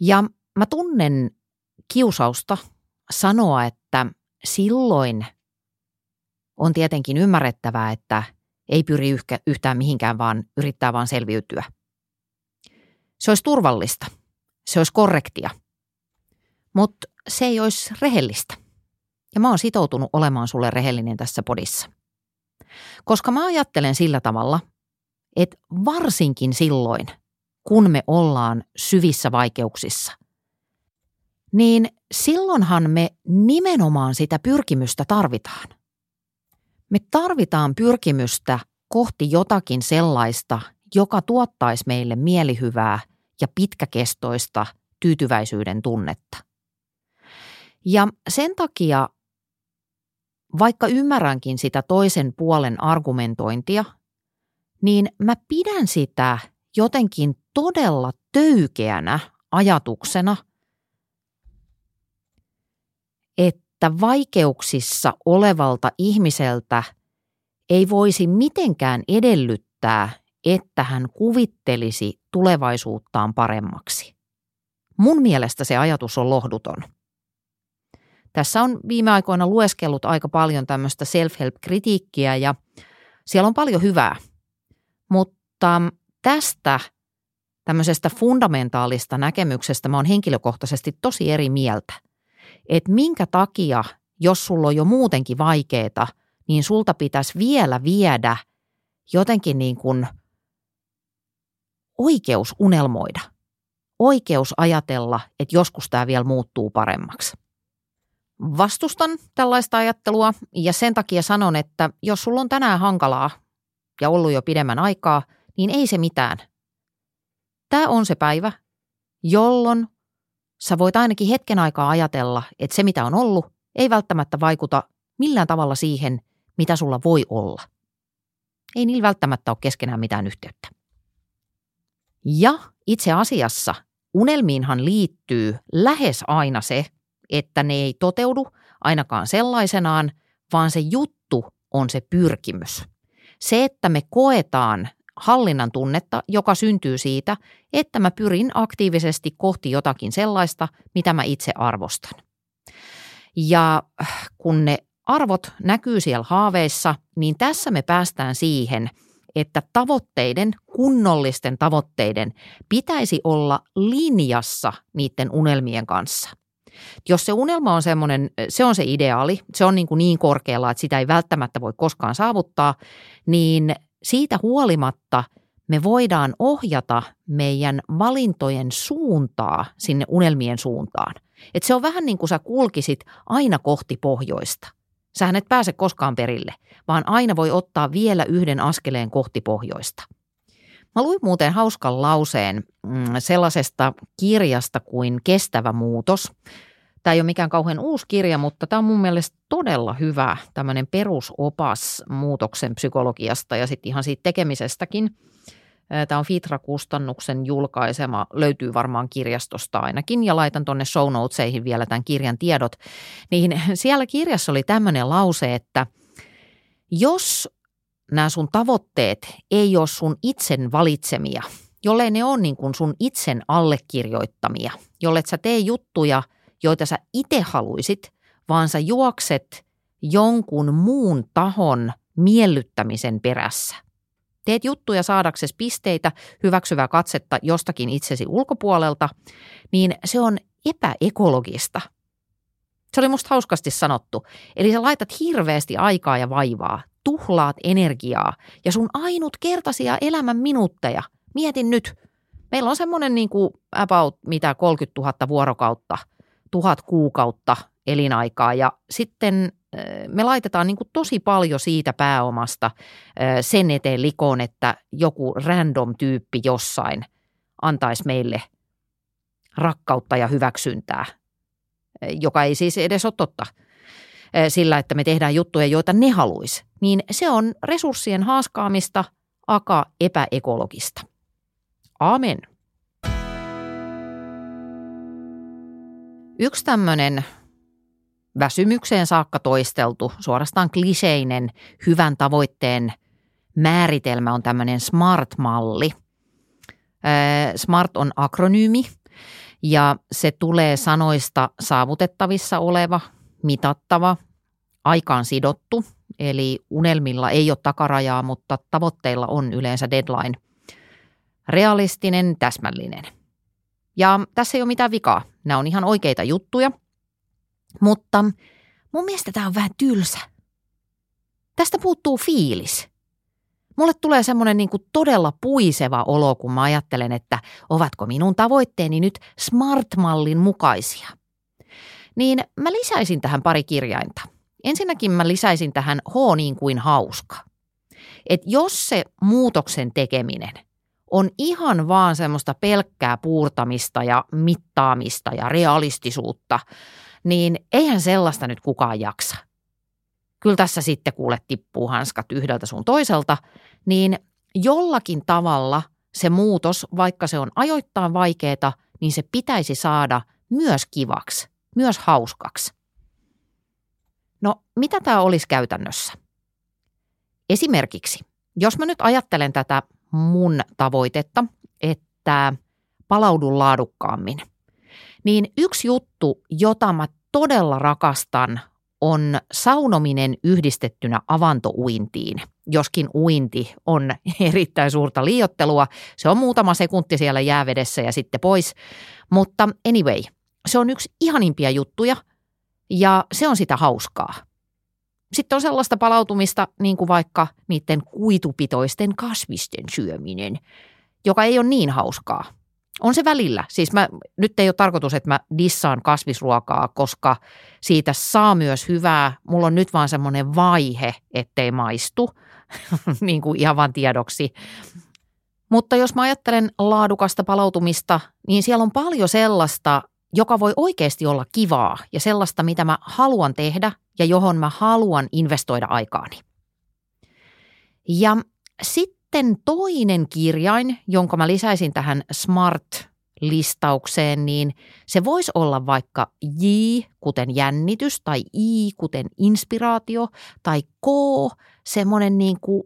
Ja mä tunnen kiusausta sanoa, että silloin on tietenkin ymmärrettävää, että ei pyri yhtään mihinkään, vaan yrittää vaan selviytyä. Se olisi turvallista. Se olisi korrektia. Mutta se ei olisi rehellistä. Ja mä oon sitoutunut olemaan sulle rehellinen tässä podissa. Koska mä ajattelen sillä tavalla, että varsinkin silloin, kun me ollaan syvissä vaikeuksissa, niin silloinhan me nimenomaan sitä pyrkimystä tarvitaan. Me tarvitaan pyrkimystä kohti jotakin sellaista, joka tuottaisi meille mielihyvää ja pitkäkestoista tyytyväisyyden tunnetta. Ja sen takia, vaikka ymmärränkin sitä toisen puolen argumentointia, niin mä pidän sitä jotenkin todella töykeänä ajatuksena, että vaikeuksissa olevalta ihmiseltä ei voisi mitenkään edellyttää, että hän kuvittelisi tulevaisuuttaan paremmaksi. Mun mielestä se ajatus on lohduton. Tässä on viime aikoina lueskellut aika paljon tämmöistä self-help-kritiikkiä ja siellä on paljon hyvää. Mutta tästä tämmöisestä fundamentaalista näkemyksestä mä oon henkilökohtaisesti tosi eri mieltä. Että minkä takia, jos sulla on jo muutenkin vaikeeta, niin sulta pitäisi vielä viedä jotenkin niin kuin oikeus unelmoida. Oikeus ajatella, että joskus tämä vielä muuttuu paremmaksi. Vastustan tällaista ajattelua ja sen takia sanon, että jos sulla on tänään hankalaa ja ollut jo pidemmän aikaa, niin ei se mitään. Tämä on se päivä, jolloin sä voit ainakin hetken aikaa ajatella, että se mitä on ollut ei välttämättä vaikuta millään tavalla siihen, mitä sulla voi olla. Ei niillä välttämättä ole keskenään mitään yhteyttä. Ja itse asiassa unelmiinhan liittyy lähes aina se, että ne ei toteudu ainakaan sellaisenaan, vaan se juttu on se pyrkimys. Se, että me koetaan hallinnan tunnetta, joka syntyy siitä, että mä pyrin aktiivisesti kohti jotakin sellaista, mitä mä itse arvostan. Ja kun ne arvot näkyy siellä haaveissa, niin tässä me päästään siihen, että tavoitteiden, kunnollisten tavoitteiden, pitäisi olla linjassa niiden unelmien kanssa – jos se unelma on semmoinen, se on se ideaali, se on niin, kuin niin korkealla, että sitä ei välttämättä voi koskaan saavuttaa, niin siitä huolimatta me voidaan ohjata meidän valintojen suuntaa sinne unelmien suuntaan. Et se on vähän niin kuin sä kulkisit aina kohti pohjoista. Sähän et pääse koskaan perille, vaan aina voi ottaa vielä yhden askeleen kohti pohjoista. Mä luin muuten hauskan lauseen mm, sellaisesta kirjasta kuin Kestävä muutos. Tämä ei ole mikään kauhean uusi kirja, mutta tämä on mun mielestä todella hyvä tämmöinen perusopas muutoksen psykologiasta ja sitten ihan siitä tekemisestäkin. Tämä on Fitra-kustannuksen julkaisema, löytyy varmaan kirjastosta ainakin ja laitan tuonne show notesihin vielä tämän kirjan tiedot. Niin siellä kirjassa oli tämmöinen lause, että jos nämä sun tavoitteet ei ole sun itsen valitsemia, jollei ne ole niin kuin sun itsen allekirjoittamia, jolle sä tee juttuja, joita sä itse haluisit, vaan sä juokset jonkun muun tahon miellyttämisen perässä. Teet juttuja saadaksesi pisteitä, hyväksyvää katsetta jostakin itsesi ulkopuolelta, niin se on epäekologista. Se oli musta hauskasti sanottu. Eli sä laitat hirveästi aikaa ja vaivaa, tuhlaat energiaa ja sun ainutkertaisia elämän minuutteja. Mietin nyt, meillä on semmoinen niin kuin about mitä 30 000 vuorokautta, tuhat kuukautta elinaikaa ja sitten me laitetaan niin tosi paljon siitä pääomasta sen eteen likoon, että joku random tyyppi jossain antaisi meille rakkautta ja hyväksyntää, joka ei siis edes ole totta sillä, että me tehdään juttuja, joita ne haluaisi, niin se on resurssien haaskaamista, aka epäekologista. Amen. Yksi tämmöinen väsymykseen saakka toisteltu, suorastaan kliseinen hyvän tavoitteen määritelmä on tämmöinen SMART-malli. SMART on akronyymi ja se tulee sanoista saavutettavissa oleva, mitattava, aikaan sidottu, eli unelmilla ei ole takarajaa, mutta tavoitteilla on yleensä deadline. Realistinen, täsmällinen. Ja tässä ei ole mitään vikaa. Nämä on ihan oikeita juttuja – mutta mun mielestä tämä on vähän tylsä. Tästä puuttuu fiilis. Mulle tulee semmoinen niin todella puiseva olo, kun mä ajattelen, että ovatko minun tavoitteeni nyt smart-mallin mukaisia. Niin mä lisäisin tähän pari kirjainta. Ensinnäkin mä lisäisin tähän H niin kuin hauska. Et jos se muutoksen tekeminen on ihan vaan semmoista pelkkää puurtamista ja mittaamista ja realistisuutta, niin eihän sellaista nyt kukaan jaksa. Kyllä tässä sitten kuule tippuu hanskat yhdeltä sun toiselta, niin jollakin tavalla se muutos, vaikka se on ajoittain vaikeeta, niin se pitäisi saada myös kivaksi, myös hauskaksi. No, mitä tämä olisi käytännössä? Esimerkiksi, jos mä nyt ajattelen tätä mun tavoitetta, että palaudun laadukkaammin, niin yksi juttu, jota mä todella rakastan, on saunominen yhdistettynä avantouintiin. Joskin uinti on erittäin suurta liiottelua. Se on muutama sekunti siellä jäävedessä ja sitten pois. Mutta anyway, se on yksi ihanimpia juttuja ja se on sitä hauskaa. Sitten on sellaista palautumista, niin kuin vaikka niiden kuitupitoisten kasvisten syöminen, joka ei ole niin hauskaa. On se välillä. Siis mä, nyt ei ole tarkoitus, että mä dissaan kasvisruokaa, koska siitä saa myös hyvää. Mulla on nyt vaan semmoinen vaihe, ettei maistu, niin kuin ihan vaan tiedoksi. Mutta jos mä ajattelen laadukasta palautumista, niin siellä on paljon sellaista, joka voi oikeasti olla kivaa ja sellaista, mitä mä haluan tehdä ja johon mä haluan investoida aikaani. Ja sitten toinen kirjain, jonka mä lisäisin tähän Smart-listaukseen, niin se voisi olla vaikka J, kuten jännitys, tai I, kuten inspiraatio, tai K, semmoinen niin kuin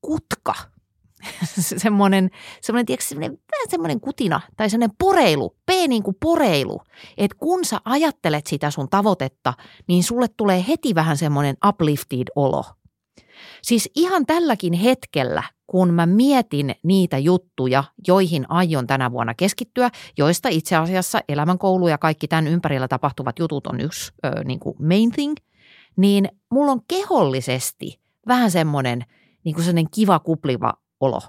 kutka, semmoinen, semmoinen, tiedätkö, semmoinen, vähän semmoinen kutina tai semmoinen poreilu, P niin kuin poreilu, että kun sä ajattelet sitä sun tavoitetta, niin sulle tulee heti vähän semmoinen uplifted olo. Siis ihan tälläkin hetkellä, kun mä mietin niitä juttuja, joihin aion tänä vuonna keskittyä, joista itse asiassa elämänkoulu ja kaikki tämän ympärillä tapahtuvat jutut on yksi ö, niin kuin main thing, niin mulla on kehollisesti vähän semmoinen niin kuin kiva kupliva olo.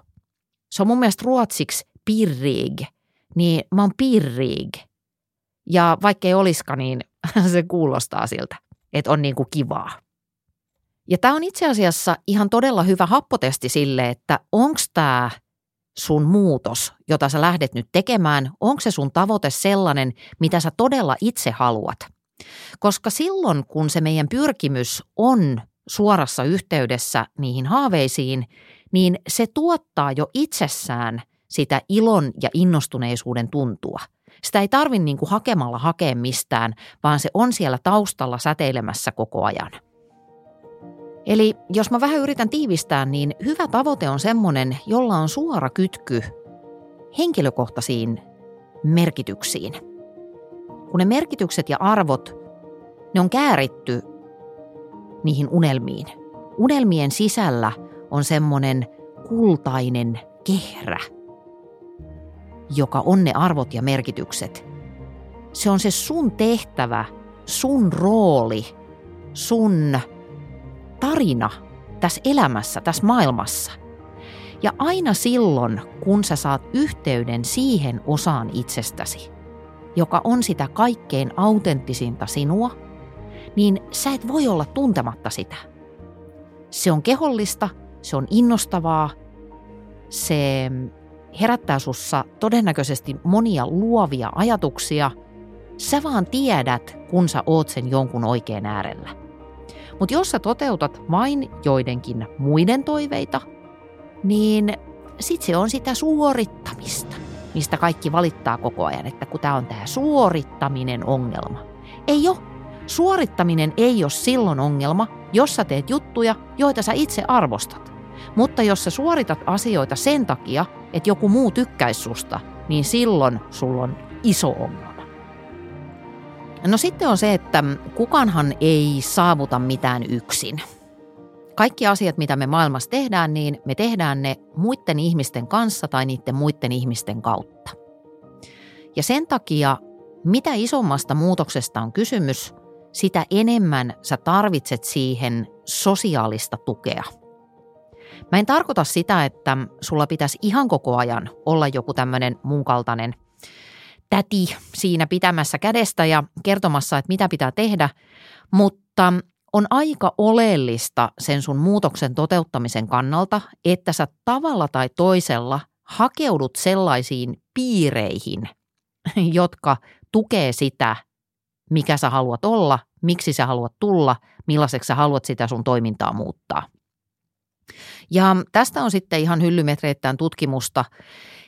Se on mun mielestä ruotsiksi pirrig, niin mä oon pirrig. Ja vaikka ei olisikaan, niin se kuulostaa siltä, että on niin kuin kivaa. Ja tämä on itse asiassa ihan todella hyvä happotesti sille, että onko tämä sun muutos, jota sä lähdet nyt tekemään, onko se sun tavoite sellainen, mitä sä todella itse haluat. Koska silloin, kun se meidän pyrkimys on suorassa yhteydessä niihin haaveisiin, niin se tuottaa jo itsessään sitä ilon ja innostuneisuuden tuntua. Sitä ei tarvi niin kuin hakemalla hakea mistään, vaan se on siellä taustalla säteilemässä koko ajan. Eli jos mä vähän yritän tiivistää, niin hyvä tavoite on semmoinen, jolla on suora kytky henkilökohtaisiin merkityksiin. Kun ne merkitykset ja arvot, ne on kääritty niihin unelmiin. Unelmien sisällä on semmoinen kultainen kehrä, joka on ne arvot ja merkitykset. Se on se sun tehtävä, sun rooli, sun tarina tässä elämässä, tässä maailmassa. Ja aina silloin, kun sä saat yhteyden siihen osaan itsestäsi, joka on sitä kaikkein autenttisinta sinua, niin sä et voi olla tuntematta sitä. Se on kehollista, se on innostavaa, se herättää sussa todennäköisesti monia luovia ajatuksia. Sä vaan tiedät, kun sä oot sen jonkun oikein äärellä. Mutta jos sä toteutat vain joidenkin muiden toiveita, niin sit se on sitä suorittamista, mistä kaikki valittaa koko ajan, että kun tämä on tämä suorittaminen ongelma. Ei ole. Suorittaminen ei ole silloin ongelma, jos sä teet juttuja, joita sä itse arvostat. Mutta jos sä suoritat asioita sen takia, että joku muu tykkäisi susta, niin silloin sulla on iso ongelma. No sitten on se, että kukaanhan ei saavuta mitään yksin. Kaikki asiat, mitä me maailmassa tehdään, niin me tehdään ne muiden ihmisten kanssa tai niiden muiden ihmisten kautta. Ja sen takia, mitä isommasta muutoksesta on kysymys, sitä enemmän sä tarvitset siihen sosiaalista tukea. Mä en tarkoita sitä, että sulla pitäisi ihan koko ajan olla joku tämmöinen mun kaltainen – täti siinä pitämässä kädestä ja kertomassa, että mitä pitää tehdä, mutta on aika oleellista sen sun muutoksen toteuttamisen kannalta, että sä tavalla tai toisella hakeudut sellaisiin piireihin, jotka tukee sitä, mikä sä haluat olla, miksi sä haluat tulla, millaiseksi sä haluat sitä sun toimintaa muuttaa. Ja tästä on sitten ihan hyllymetreittäin tutkimusta,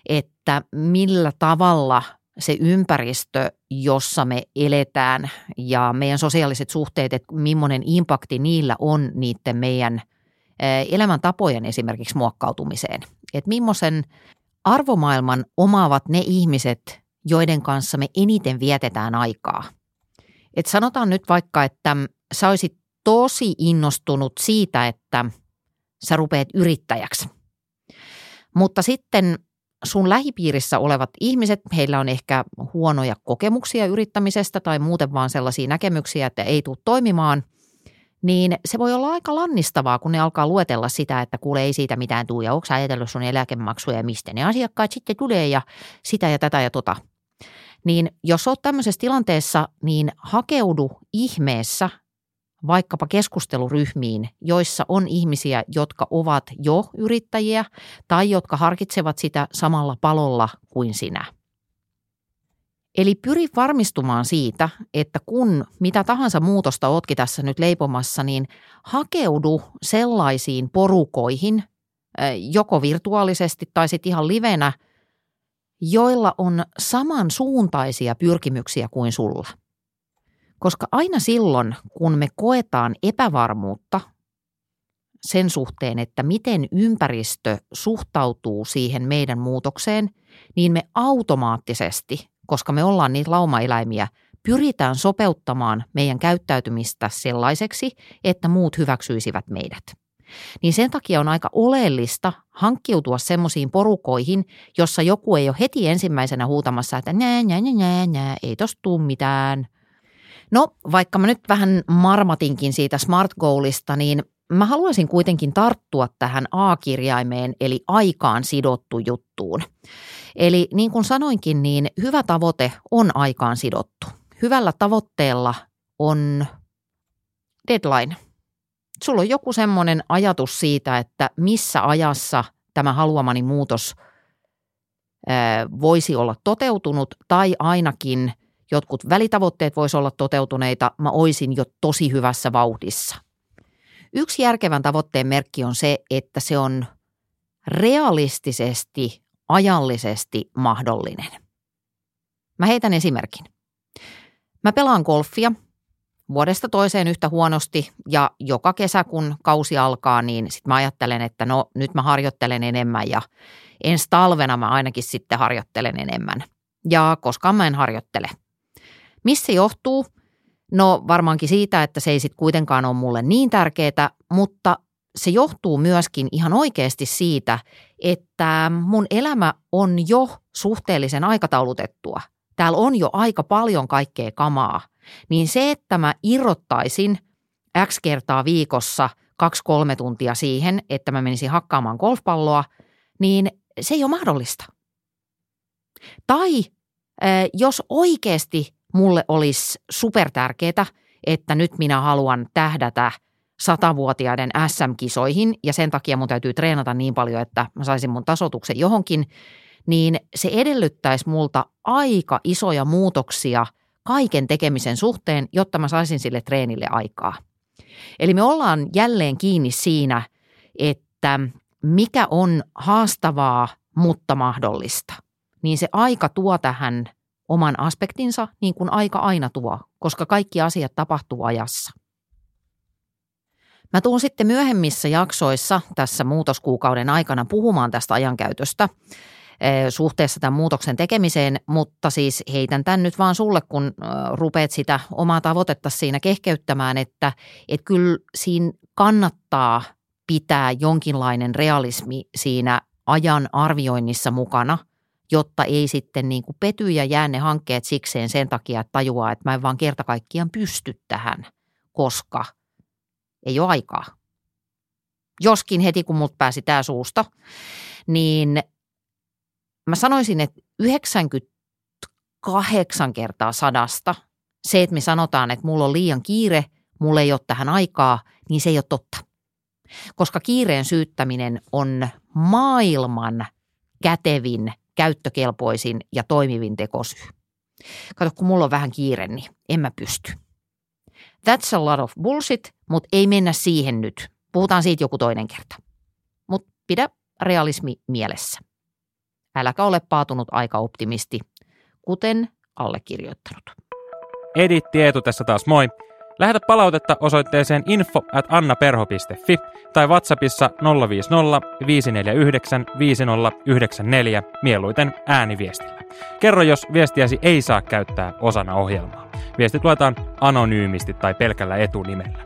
että millä tavalla se ympäristö, jossa me eletään ja meidän sosiaaliset suhteet, että millainen impakti niillä on niiden meidän elämäntapojen esimerkiksi muokkautumiseen. Että millaisen arvomaailman omaavat ne ihmiset, joiden kanssa me eniten vietetään aikaa. Et sanotaan nyt vaikka, että sä olisit tosi innostunut siitä, että sä rupeat yrittäjäksi. Mutta sitten sun lähipiirissä olevat ihmiset, heillä on ehkä huonoja kokemuksia yrittämisestä tai muuten vaan sellaisia näkemyksiä, että ei tule toimimaan, niin se voi olla aika lannistavaa, kun ne alkaa luetella sitä, että kuule ei siitä mitään tule ja onko ajatellut sun eläkemaksuja ja mistä ne asiakkaat sitten tulee ja sitä ja tätä ja tota. Niin jos olet tämmöisessä tilanteessa, niin hakeudu ihmeessä vaikkapa keskusteluryhmiin, joissa on ihmisiä, jotka ovat jo yrittäjiä tai jotka harkitsevat sitä samalla palolla kuin sinä. Eli pyri varmistumaan siitä, että kun mitä tahansa muutosta ootkin tässä nyt leipomassa, niin hakeudu sellaisiin porukoihin, joko virtuaalisesti tai sitten ihan livenä, joilla on samansuuntaisia pyrkimyksiä kuin sulla – koska aina silloin, kun me koetaan epävarmuutta sen suhteen, että miten ympäristö suhtautuu siihen meidän muutokseen, niin me automaattisesti, koska me ollaan niitä laumaeläimiä, pyritään sopeuttamaan meidän käyttäytymistä sellaiseksi, että muut hyväksyisivät meidät. Niin sen takia on aika oleellista hankkiutua semmoisiin porukoihin, jossa joku ei ole heti ensimmäisenä huutamassa, että nää, nää, nää, nää, ei tosta tuu mitään – No, vaikka mä nyt vähän marmatinkin siitä smart goalista, niin mä haluaisin kuitenkin tarttua tähän A-kirjaimeen, eli aikaan sidottu juttuun. Eli niin kuin sanoinkin, niin hyvä tavoite on aikaan sidottu. Hyvällä tavoitteella on deadline. Sulla on joku semmoinen ajatus siitä, että missä ajassa tämä haluamani muutos voisi olla toteutunut tai ainakin – jotkut välitavoitteet voisi olla toteutuneita, mä oisin jo tosi hyvässä vauhdissa. Yksi järkevän tavoitteen merkki on se, että se on realistisesti, ajallisesti mahdollinen. Mä heitän esimerkin. Mä pelaan golfia vuodesta toiseen yhtä huonosti ja joka kesä kun kausi alkaa, niin sitten mä ajattelen, että no nyt mä harjoittelen enemmän ja ensi talvena mä ainakin sitten harjoittelen enemmän. Ja koskaan mä en harjoittele. Missä johtuu? No varmaankin siitä, että se ei sitten kuitenkaan ole mulle niin tärkeää, mutta se johtuu myöskin ihan oikeasti siitä, että mun elämä on jo suhteellisen aikataulutettua. Täällä on jo aika paljon kaikkea kamaa. Niin se, että mä irrottaisin X kertaa viikossa kaksi-kolme tuntia siihen, että mä menisin hakkaamaan golfpalloa, niin se ei ole mahdollista. Tai jos oikeasti mulle olisi supertärkeää, että nyt minä haluan tähdätä satavuotiaiden SM-kisoihin ja sen takia mun täytyy treenata niin paljon, että mä saisin mun tasotuksen johonkin, niin se edellyttäisi multa aika isoja muutoksia kaiken tekemisen suhteen, jotta mä saisin sille treenille aikaa. Eli me ollaan jälleen kiinni siinä, että mikä on haastavaa, mutta mahdollista. Niin se aika tuo tähän oman aspektinsa, niin kuin aika aina tuo, koska kaikki asiat tapahtuu ajassa. Mä tuun sitten myöhemmissä jaksoissa tässä muutoskuukauden aikana puhumaan tästä ajankäytöstä eh, suhteessa tämän muutoksen tekemiseen, mutta siis heitän tämän nyt vaan sulle, kun rupeat sitä omaa tavoitetta siinä kehkeyttämään, että et kyllä siinä kannattaa pitää jonkinlainen realismi siinä ajan arvioinnissa mukana, jotta ei sitten niin kuin pety ja jää ne hankkeet sikseen sen takia, että tajuaa, että mä en vaan kerta kaikkiaan pysty tähän, koska ei ole aikaa. Joskin heti kun mut pääsi tämä suusta, niin mä sanoisin, että 98 kertaa sadasta se, että me sanotaan, että mulla on liian kiire, mulla ei ole tähän aikaa, niin se ei ole totta. Koska kiireen syyttäminen on maailman kätevin käyttökelpoisin ja toimivin tekosyy. Kato, kun mulla on vähän kiire, niin en mä pysty. That's a lot of bullshit, mutta ei mennä siihen nyt. Puhutaan siitä joku toinen kerta. Mutta pidä realismi mielessä. Äläkä ole paatunut aika optimisti, kuten allekirjoittanut. Editti Eetu tässä taas moi. Lähetä palautetta osoitteeseen info at annaperho.fi tai WhatsAppissa 050 549 5094 mieluiten ääniviestillä. Kerro, jos viestiäsi ei saa käyttää osana ohjelmaa. Viestit luetaan anonyymisti tai pelkällä etunimellä.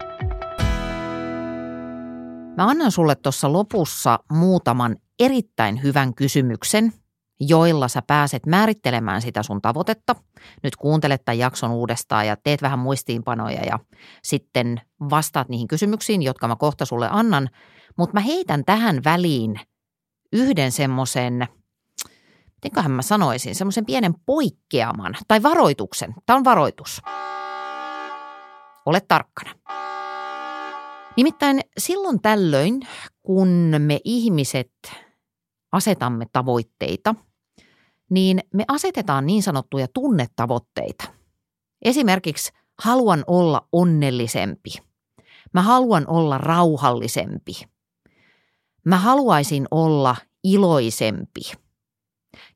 Mä annan sulle tuossa lopussa muutaman erittäin hyvän kysymyksen, joilla sä pääset määrittelemään sitä sun tavoitetta. Nyt kuuntelet tämän jakson uudestaan ja teet vähän muistiinpanoja ja sitten vastaat niihin kysymyksiin, jotka mä kohta sulle annan. Mutta mä heitän tähän väliin yhden semmoisen, mitenköhän mä sanoisin, semmoisen pienen poikkeaman tai varoituksen. Tämä on varoitus. Ole tarkkana. Nimittäin silloin tällöin, kun me ihmiset asetamme tavoitteita – niin me asetetaan niin sanottuja tunnetavoitteita. Esimerkiksi haluan olla onnellisempi. Mä haluan olla rauhallisempi. Mä haluaisin olla iloisempi.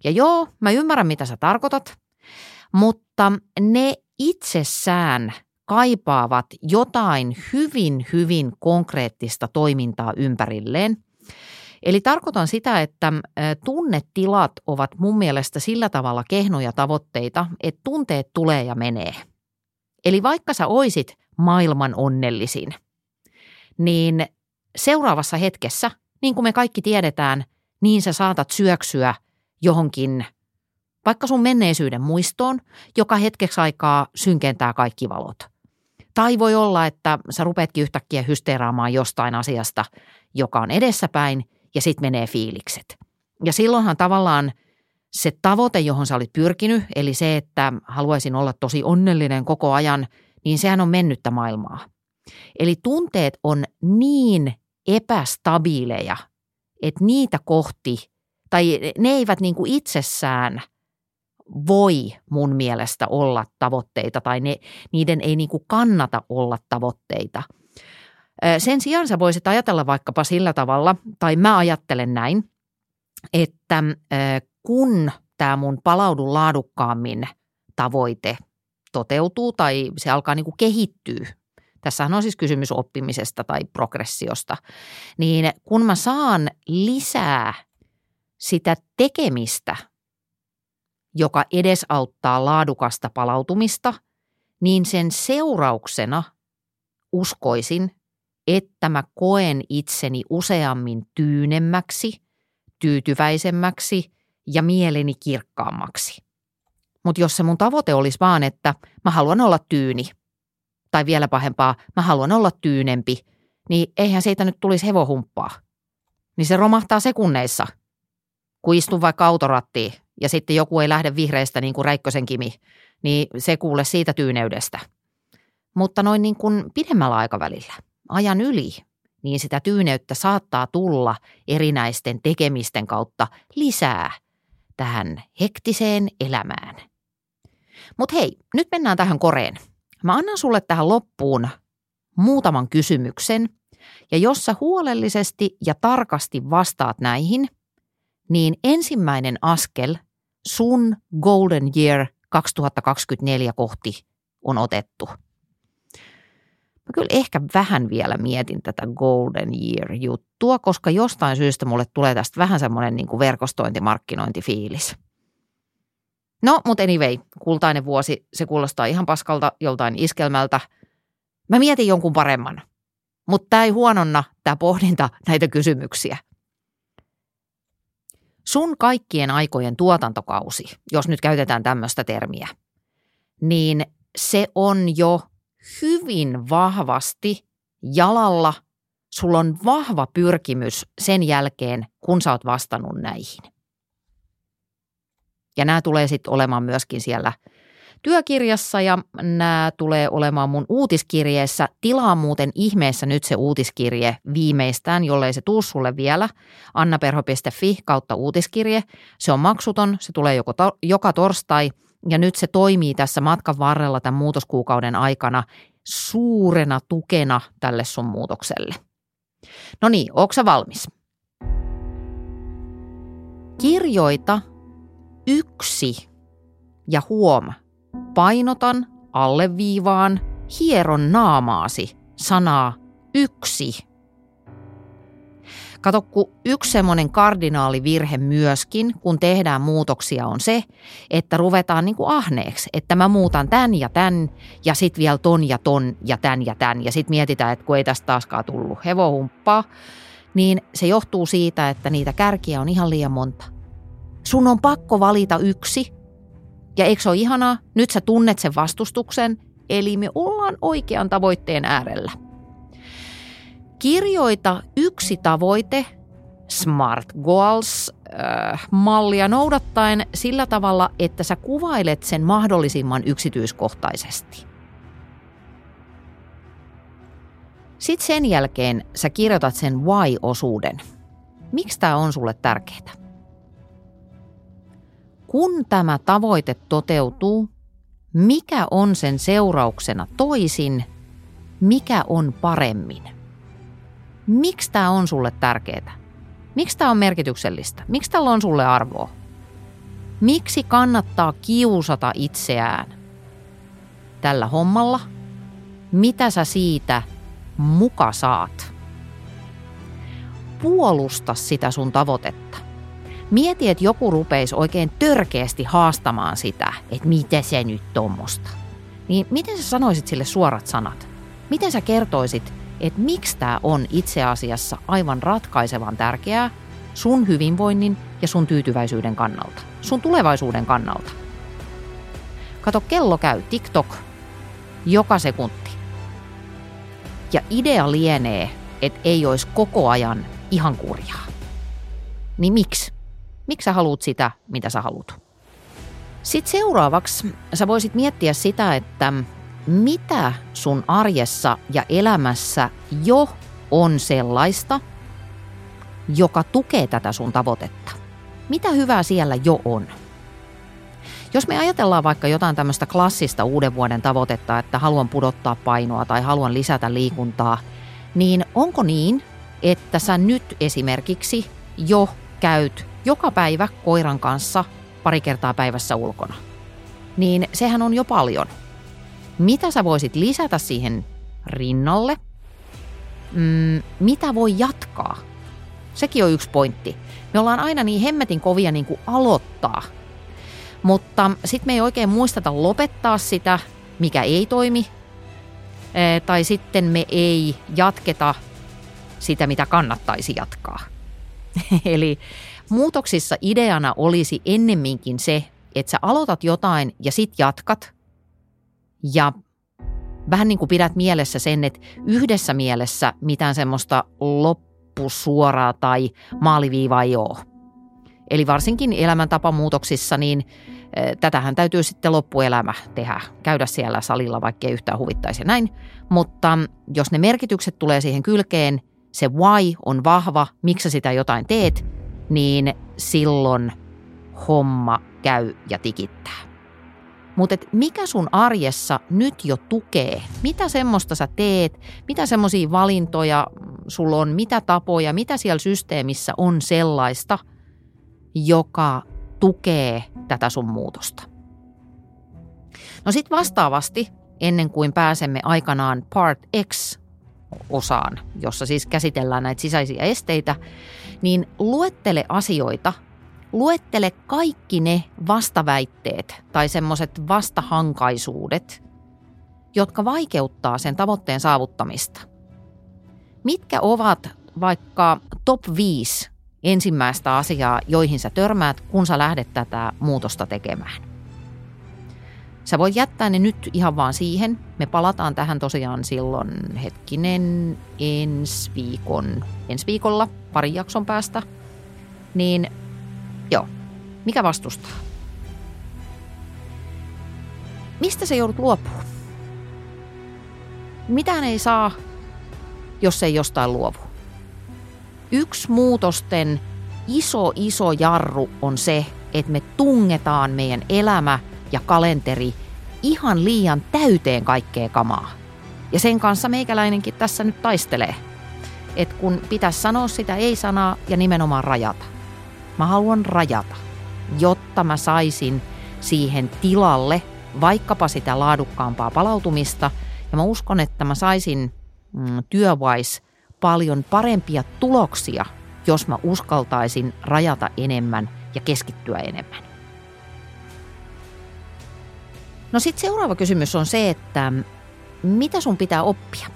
Ja joo, mä ymmärrän mitä sä tarkoitat, mutta ne itsessään kaipaavat jotain hyvin, hyvin konkreettista toimintaa ympärilleen, Eli tarkoitan sitä, että tunnetilat ovat mun mielestä sillä tavalla kehnoja tavoitteita, että tunteet tulee ja menee. Eli vaikka sä oisit maailman onnellisin, niin seuraavassa hetkessä, niin kuin me kaikki tiedetään, niin sä saatat syöksyä johonkin vaikka sun menneisyyden muistoon, joka hetkeksi aikaa synkentää kaikki valot. Tai voi olla, että sä rupeatkin yhtäkkiä hysteeraamaan jostain asiasta, joka on edessäpäin ja sitten menee fiilikset. Ja silloinhan tavallaan se tavoite, johon sä olit pyrkinyt, eli se, että haluaisin olla tosi onnellinen koko ajan, niin sehän on mennyttä maailmaa. Eli tunteet on niin epästabiileja, että niitä kohti, tai ne eivät niin kuin itsessään voi mun mielestä olla tavoitteita, tai ne, niiden ei niin kuin kannata olla tavoitteita – sen sijaan sä voisit ajatella vaikkapa sillä tavalla, tai mä ajattelen näin, että kun tämä mun palaudu laadukkaammin tavoite toteutuu tai se alkaa niin kuin kehittyä, tässähän on siis kysymys oppimisesta tai progressiosta, niin kun mä saan lisää sitä tekemistä, joka edesauttaa laadukasta palautumista, niin sen seurauksena uskoisin, että mä koen itseni useammin tyynemmäksi, tyytyväisemmäksi ja mieleni kirkkaammaksi. Mutta jos se mun tavoite olisi vaan, että mä haluan olla tyyni, tai vielä pahempaa, mä haluan olla tyynempi, niin eihän siitä nyt tulisi hevohumppaa. Niin se romahtaa sekunneissa, kun istun vaikka autorattiin ja sitten joku ei lähde vihreistä niin kuin Räikkösen Kimi, niin se kuule siitä tyyneydestä. Mutta noin niin kuin pidemmällä aikavälillä, ajan yli, niin sitä tyyneyttä saattaa tulla erinäisten tekemisten kautta lisää tähän hektiseen elämään. Mutta hei, nyt mennään tähän koreen. Mä annan sulle tähän loppuun muutaman kysymyksen, ja jos sä huolellisesti ja tarkasti vastaat näihin, niin ensimmäinen askel sun Golden Year 2024 kohti on otettu. Mä kyllä ehkä vähän vielä mietin tätä Golden Year-juttua, koska jostain syystä mulle tulee tästä vähän semmoinen niin verkostointimarkkinointifiilis. No, mutta anyway, kultainen vuosi, se kuulostaa ihan paskalta joltain iskelmältä. Mä mietin jonkun paremman, mutta tämä ei huononna, tämä pohdinta näitä kysymyksiä. Sun kaikkien aikojen tuotantokausi, jos nyt käytetään tämmöistä termiä, niin se on jo hyvin vahvasti jalalla. Sulla on vahva pyrkimys sen jälkeen, kun sä oot vastannut näihin. Ja nämä tulee sitten olemaan myöskin siellä työkirjassa ja nämä tulee olemaan mun uutiskirjeessä. Tilaa muuten ihmeessä nyt se uutiskirje viimeistään, jollei se tuu sulle vielä. annaperho.fi kautta uutiskirje. Se on maksuton, se tulee joko to- joka torstai ja nyt se toimii tässä matkan varrella tämän muutoskuukauden aikana suurena tukena tälle sun muutokselle. No niin, onko valmis? Kirjoita yksi ja huom, painotan, alleviivaan, hieron naamaasi sanaa yksi. Kato, kun yksi semmoinen kardinaalivirhe myöskin, kun tehdään muutoksia, on se, että ruvetaan niin kuin ahneeksi, että mä muutan tän ja tän ja sitten vielä ton ja ton ja tän ja tän ja sitten mietitään, että kun ei tästä taaskaan tullut hevohumppaa, niin se johtuu siitä, että niitä kärkiä on ihan liian monta. Sun on pakko valita yksi. Ja eikö se ole ihanaa? Nyt sä tunnet sen vastustuksen, eli me ollaan oikean tavoitteen äärellä. Kirjoita yksi tavoite Smart Goals-mallia äh, noudattaen sillä tavalla, että sä kuvailet sen mahdollisimman yksityiskohtaisesti. Sitten sen jälkeen sä kirjoitat sen why-osuuden. Miksi tämä on sulle tärkeää? kun tämä tavoite toteutuu, mikä on sen seurauksena toisin, mikä on paremmin. Miksi tämä on sulle tärkeää? Miksi tämä on merkityksellistä? Miksi tällä on sulle arvoa? Miksi kannattaa kiusata itseään tällä hommalla? Mitä sä siitä muka saat? Puolusta sitä sun tavoitetta. Mieti, että joku rupeisi oikein törkeästi haastamaan sitä, että miten se nyt tuommoista. Niin miten sä sanoisit sille suorat sanat? Miten sä kertoisit, että miksi tämä on itse asiassa aivan ratkaisevan tärkeää sun hyvinvoinnin ja sun tyytyväisyyden kannalta, sun tulevaisuuden kannalta? Kato, kello käy TikTok joka sekunti. Ja idea lienee, että ei olisi koko ajan ihan kurjaa. Niin miksi? Miksi sä haluat sitä, mitä sä haluat? Sitten seuraavaksi sä voisit miettiä sitä, että mitä sun arjessa ja elämässä jo on sellaista, joka tukee tätä sun tavoitetta. Mitä hyvää siellä jo on? Jos me ajatellaan vaikka jotain tämmöistä klassista uuden vuoden tavoitetta, että haluan pudottaa painoa tai haluan lisätä liikuntaa, niin onko niin, että sä nyt esimerkiksi jo käyt joka päivä koiran kanssa pari kertaa päivässä ulkona, niin sehän on jo paljon. Mitä sä voisit lisätä siihen rinnalle? Mm, mitä voi jatkaa? Sekin on yksi pointti. Me ollaan aina niin hemmetin kovia niin kuin aloittaa. Mutta sitten me ei oikein muisteta lopettaa sitä, mikä ei toimi. Tai sitten me ei jatketa sitä, mitä kannattaisi jatkaa. Eli muutoksissa ideana olisi ennemminkin se, että sä aloitat jotain ja sit jatkat. Ja vähän niin kuin pidät mielessä sen, että yhdessä mielessä mitään semmoista loppusuoraa tai maaliviivaa ei ole. Eli varsinkin elämäntapamuutoksissa, niin eh, tätähän täytyy sitten loppuelämä tehdä, käydä siellä salilla, vaikka ei yhtään huvittaisi näin. Mutta jos ne merkitykset tulee siihen kylkeen, se why on vahva, miksi sitä jotain teet, niin silloin homma käy ja tikittää. Mutta mikä sun arjessa nyt jo tukee? Mitä semmoista sä teet? Mitä semmoisia valintoja sulla on? Mitä tapoja? Mitä siellä systeemissä on sellaista, joka tukee tätä sun muutosta? No sitten vastaavasti, ennen kuin pääsemme aikanaan Part X osaan, jossa siis käsitellään näitä sisäisiä esteitä, niin luettele asioita, luettele kaikki ne vastaväitteet tai semmoiset vastahankaisuudet, jotka vaikeuttaa sen tavoitteen saavuttamista. Mitkä ovat vaikka top 5 ensimmäistä asiaa, joihin sä törmäät, kun sä lähdet tätä muutosta tekemään? Sä voit jättää ne nyt ihan vaan siihen. Me palataan tähän tosiaan silloin hetkinen ensi viikon, ensi viikolla pari jakson päästä. Niin joo, mikä vastustaa? Mistä se joudut luopumaan? Mitään ei saa, jos ei jostain luovu. Yksi muutosten iso iso jarru on se, että me tungetaan meidän elämä – ja kalenteri ihan liian täyteen kaikkea kamaa. Ja sen kanssa meikäläinenkin tässä nyt taistelee. Et kun pitäisi sanoa sitä ei-sanaa ja nimenomaan rajata. Mä haluan rajata, jotta mä saisin siihen tilalle vaikkapa sitä laadukkaampaa palautumista. Ja mä uskon, että mä saisin mm, työvais paljon parempia tuloksia, jos mä uskaltaisin rajata enemmän ja keskittyä enemmän. No sitten seuraava kysymys on se, että mitä sun pitää oppia?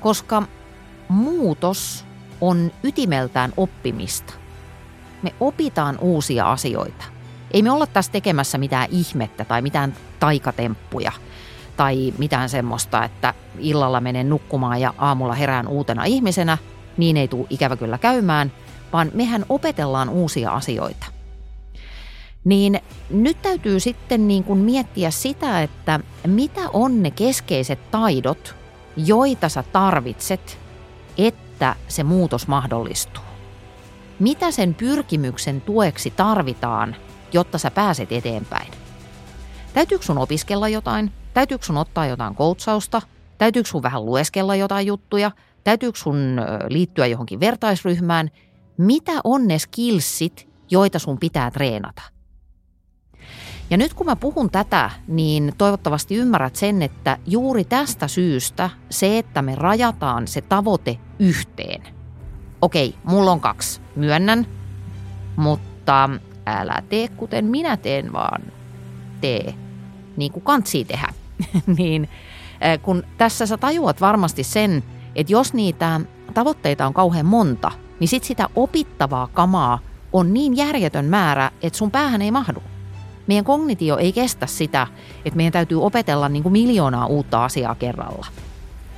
Koska muutos on ytimeltään oppimista. Me opitaan uusia asioita. Ei me olla tässä tekemässä mitään ihmettä tai mitään taikatemppuja tai mitään semmoista, että illalla menen nukkumaan ja aamulla herään uutena ihmisenä. Niin ei tule ikävä kyllä käymään, vaan mehän opetellaan uusia asioita. Niin nyt täytyy sitten niin kuin miettiä sitä, että mitä on ne keskeiset taidot, joita sä tarvitset, että se muutos mahdollistuu. Mitä sen pyrkimyksen tueksi tarvitaan, jotta sä pääset eteenpäin? Täytyykö sun opiskella jotain? Täytyykö sun ottaa jotain koutsausta? Täytyykö sun vähän lueskella jotain juttuja? Täytyykö sun liittyä johonkin vertaisryhmään? Mitä on ne skillsit, joita sun pitää treenata? Ja nyt kun mä puhun tätä, niin toivottavasti ymmärrät sen, että juuri tästä syystä se, että me rajataan se tavoite yhteen. Okei, mulla on kaksi, myönnän, mutta älä tee kuten minä teen, vaan tee niin kuin kantsii tehdä. niin kun tässä sä tajuat varmasti sen, että jos niitä tavoitteita on kauhean monta, niin sit sitä opittavaa kamaa on niin järjetön määrä, että sun päähän ei mahdu. Meidän kognitio ei kestä sitä, että meidän täytyy opetella niin kuin miljoonaa uutta asiaa kerralla.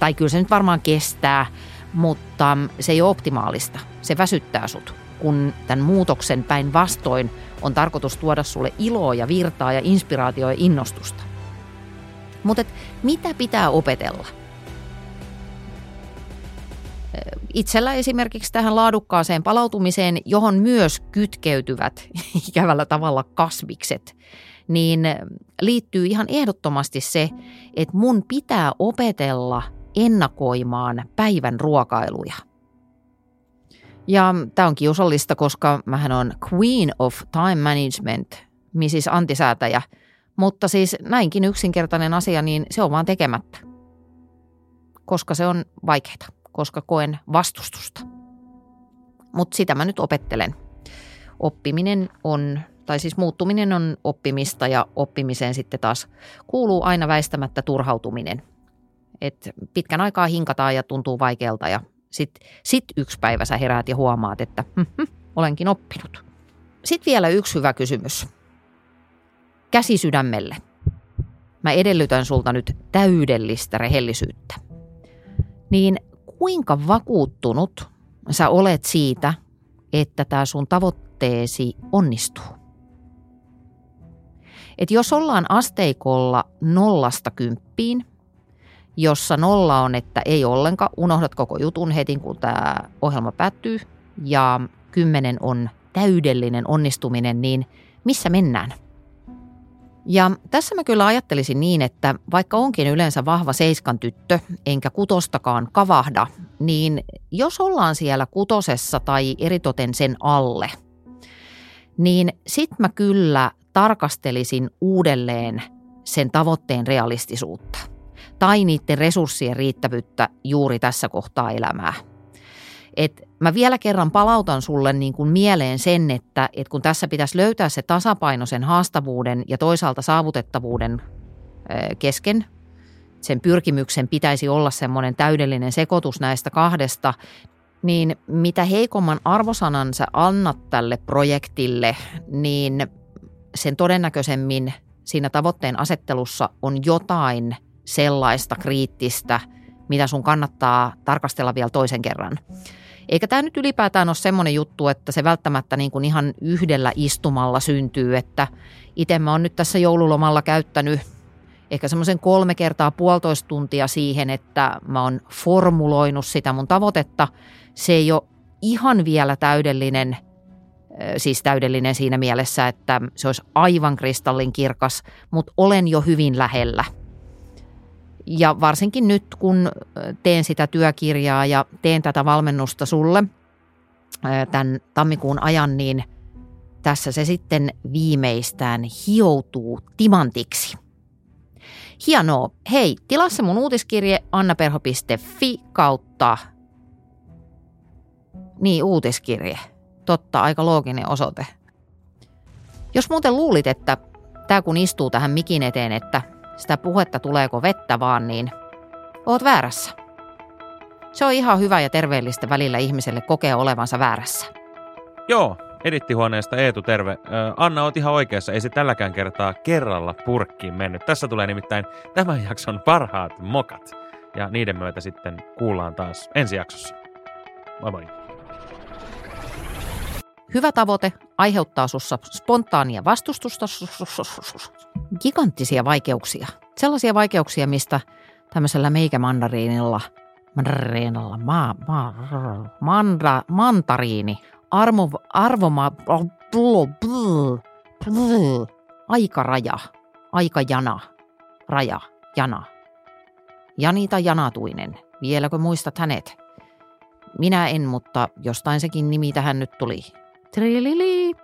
Tai kyllä se nyt varmaan kestää, mutta se ei ole optimaalista. Se väsyttää sut, kun tämän muutoksen päin vastoin on tarkoitus tuoda sulle iloa ja virtaa ja inspiraatioa ja innostusta. Mutta mitä pitää opetella? itsellä esimerkiksi tähän laadukkaaseen palautumiseen, johon myös kytkeytyvät ikävällä tavalla kasvikset, niin liittyy ihan ehdottomasti se, että mun pitää opetella ennakoimaan päivän ruokailuja. Ja tämä on kiusallista, koska mähän on Queen of Time Management, Mrs. Antisäätäjä, Mutta siis näinkin yksinkertainen asia, niin se on vaan tekemättä. Koska se on vaikeaa, koska koen vastustusta. Mutta sitä mä nyt opettelen. Oppiminen on, tai siis muuttuminen on oppimista ja oppimiseen sitten taas kuuluu aina väistämättä turhautuminen. Et pitkän aikaa hinkataan ja tuntuu vaikealta ja sitten sit yksi päivä sä heräät ja huomaat, että hm, hm, olenkin oppinut. Sitten vielä yksi hyvä kysymys. Käsi sydämelle. Mä edellytän sulta nyt täydellistä rehellisyyttä. Niin kuinka vakuuttunut sä olet siitä, että tämä sun tavoitteesi onnistuu? Et jos ollaan asteikolla nollasta kymppiin, jossa nolla on, että ei ollenkaan, unohdat koko jutun heti, kun tämä ohjelma päättyy, ja kymmenen on täydellinen onnistuminen, niin missä mennään? Ja tässä mä kyllä ajattelisin niin, että vaikka onkin yleensä vahva seiskan tyttö, enkä kutostakaan kavahda, niin jos ollaan siellä kutosessa tai eritoten sen alle, niin sit mä kyllä tarkastelisin uudelleen sen tavoitteen realistisuutta tai niiden resurssien riittävyyttä juuri tässä kohtaa elämää. Et mä vielä kerran palautan sulle niin kuin mieleen sen, että, että kun tässä pitäisi löytää se tasapaino sen haastavuuden ja toisaalta saavutettavuuden kesken, sen pyrkimyksen pitäisi olla semmoinen täydellinen sekoitus näistä kahdesta, niin mitä heikomman arvosanan sä annat tälle projektille, niin sen todennäköisemmin siinä tavoitteen asettelussa on jotain sellaista kriittistä, mitä sun kannattaa tarkastella vielä toisen kerran. Eikä tämä nyt ylipäätään ole semmoinen juttu, että se välttämättä niin kuin ihan yhdellä istumalla syntyy, että itse mä oon nyt tässä joululomalla käyttänyt ehkä semmoisen kolme kertaa puolitoista tuntia siihen, että mä oon formuloinut sitä mun tavoitetta. Se ei ole ihan vielä täydellinen, siis täydellinen siinä mielessä, että se olisi aivan kristallin kirkas, mutta olen jo hyvin lähellä – ja varsinkin nyt, kun teen sitä työkirjaa ja teen tätä valmennusta sulle tämän tammikuun ajan, niin tässä se sitten viimeistään hioutuu timantiksi. Hienoa. Hei, tilaa se mun uutiskirje annaperho.fi kautta. Niin, uutiskirje. Totta, aika looginen osoite. Jos muuten luulit, että tämä kun istuu tähän mikin eteen, että sitä puhetta tuleeko vettä vaan, niin oot väärässä. Se on ihan hyvä ja terveellistä välillä ihmiselle kokea olevansa väärässä. Joo, edittihuoneesta Eetu, terve. Anna, oot ihan oikeassa, ei se tälläkään kertaa kerralla purkkiin mennyt. Tässä tulee nimittäin tämän jakson parhaat mokat. Ja niiden myötä sitten kuullaan taas ensi jaksossa. Moi moi. Hyvä tavoite aiheuttaa sussa spontaania vastustusta, giganttisia vaikeuksia. Sellaisia vaikeuksia, mistä tämmöisellä meikämandariinilla, mandariinilla, ma, ma, manda, mantariini, armo, arvoma, bl, bl, bl, aikaraja, aikajana, raja, jana. Janita Janatuinen, vieläkö muistat hänet? Minä en, mutta jostain sekin nimi tähän nyt tuli. Really?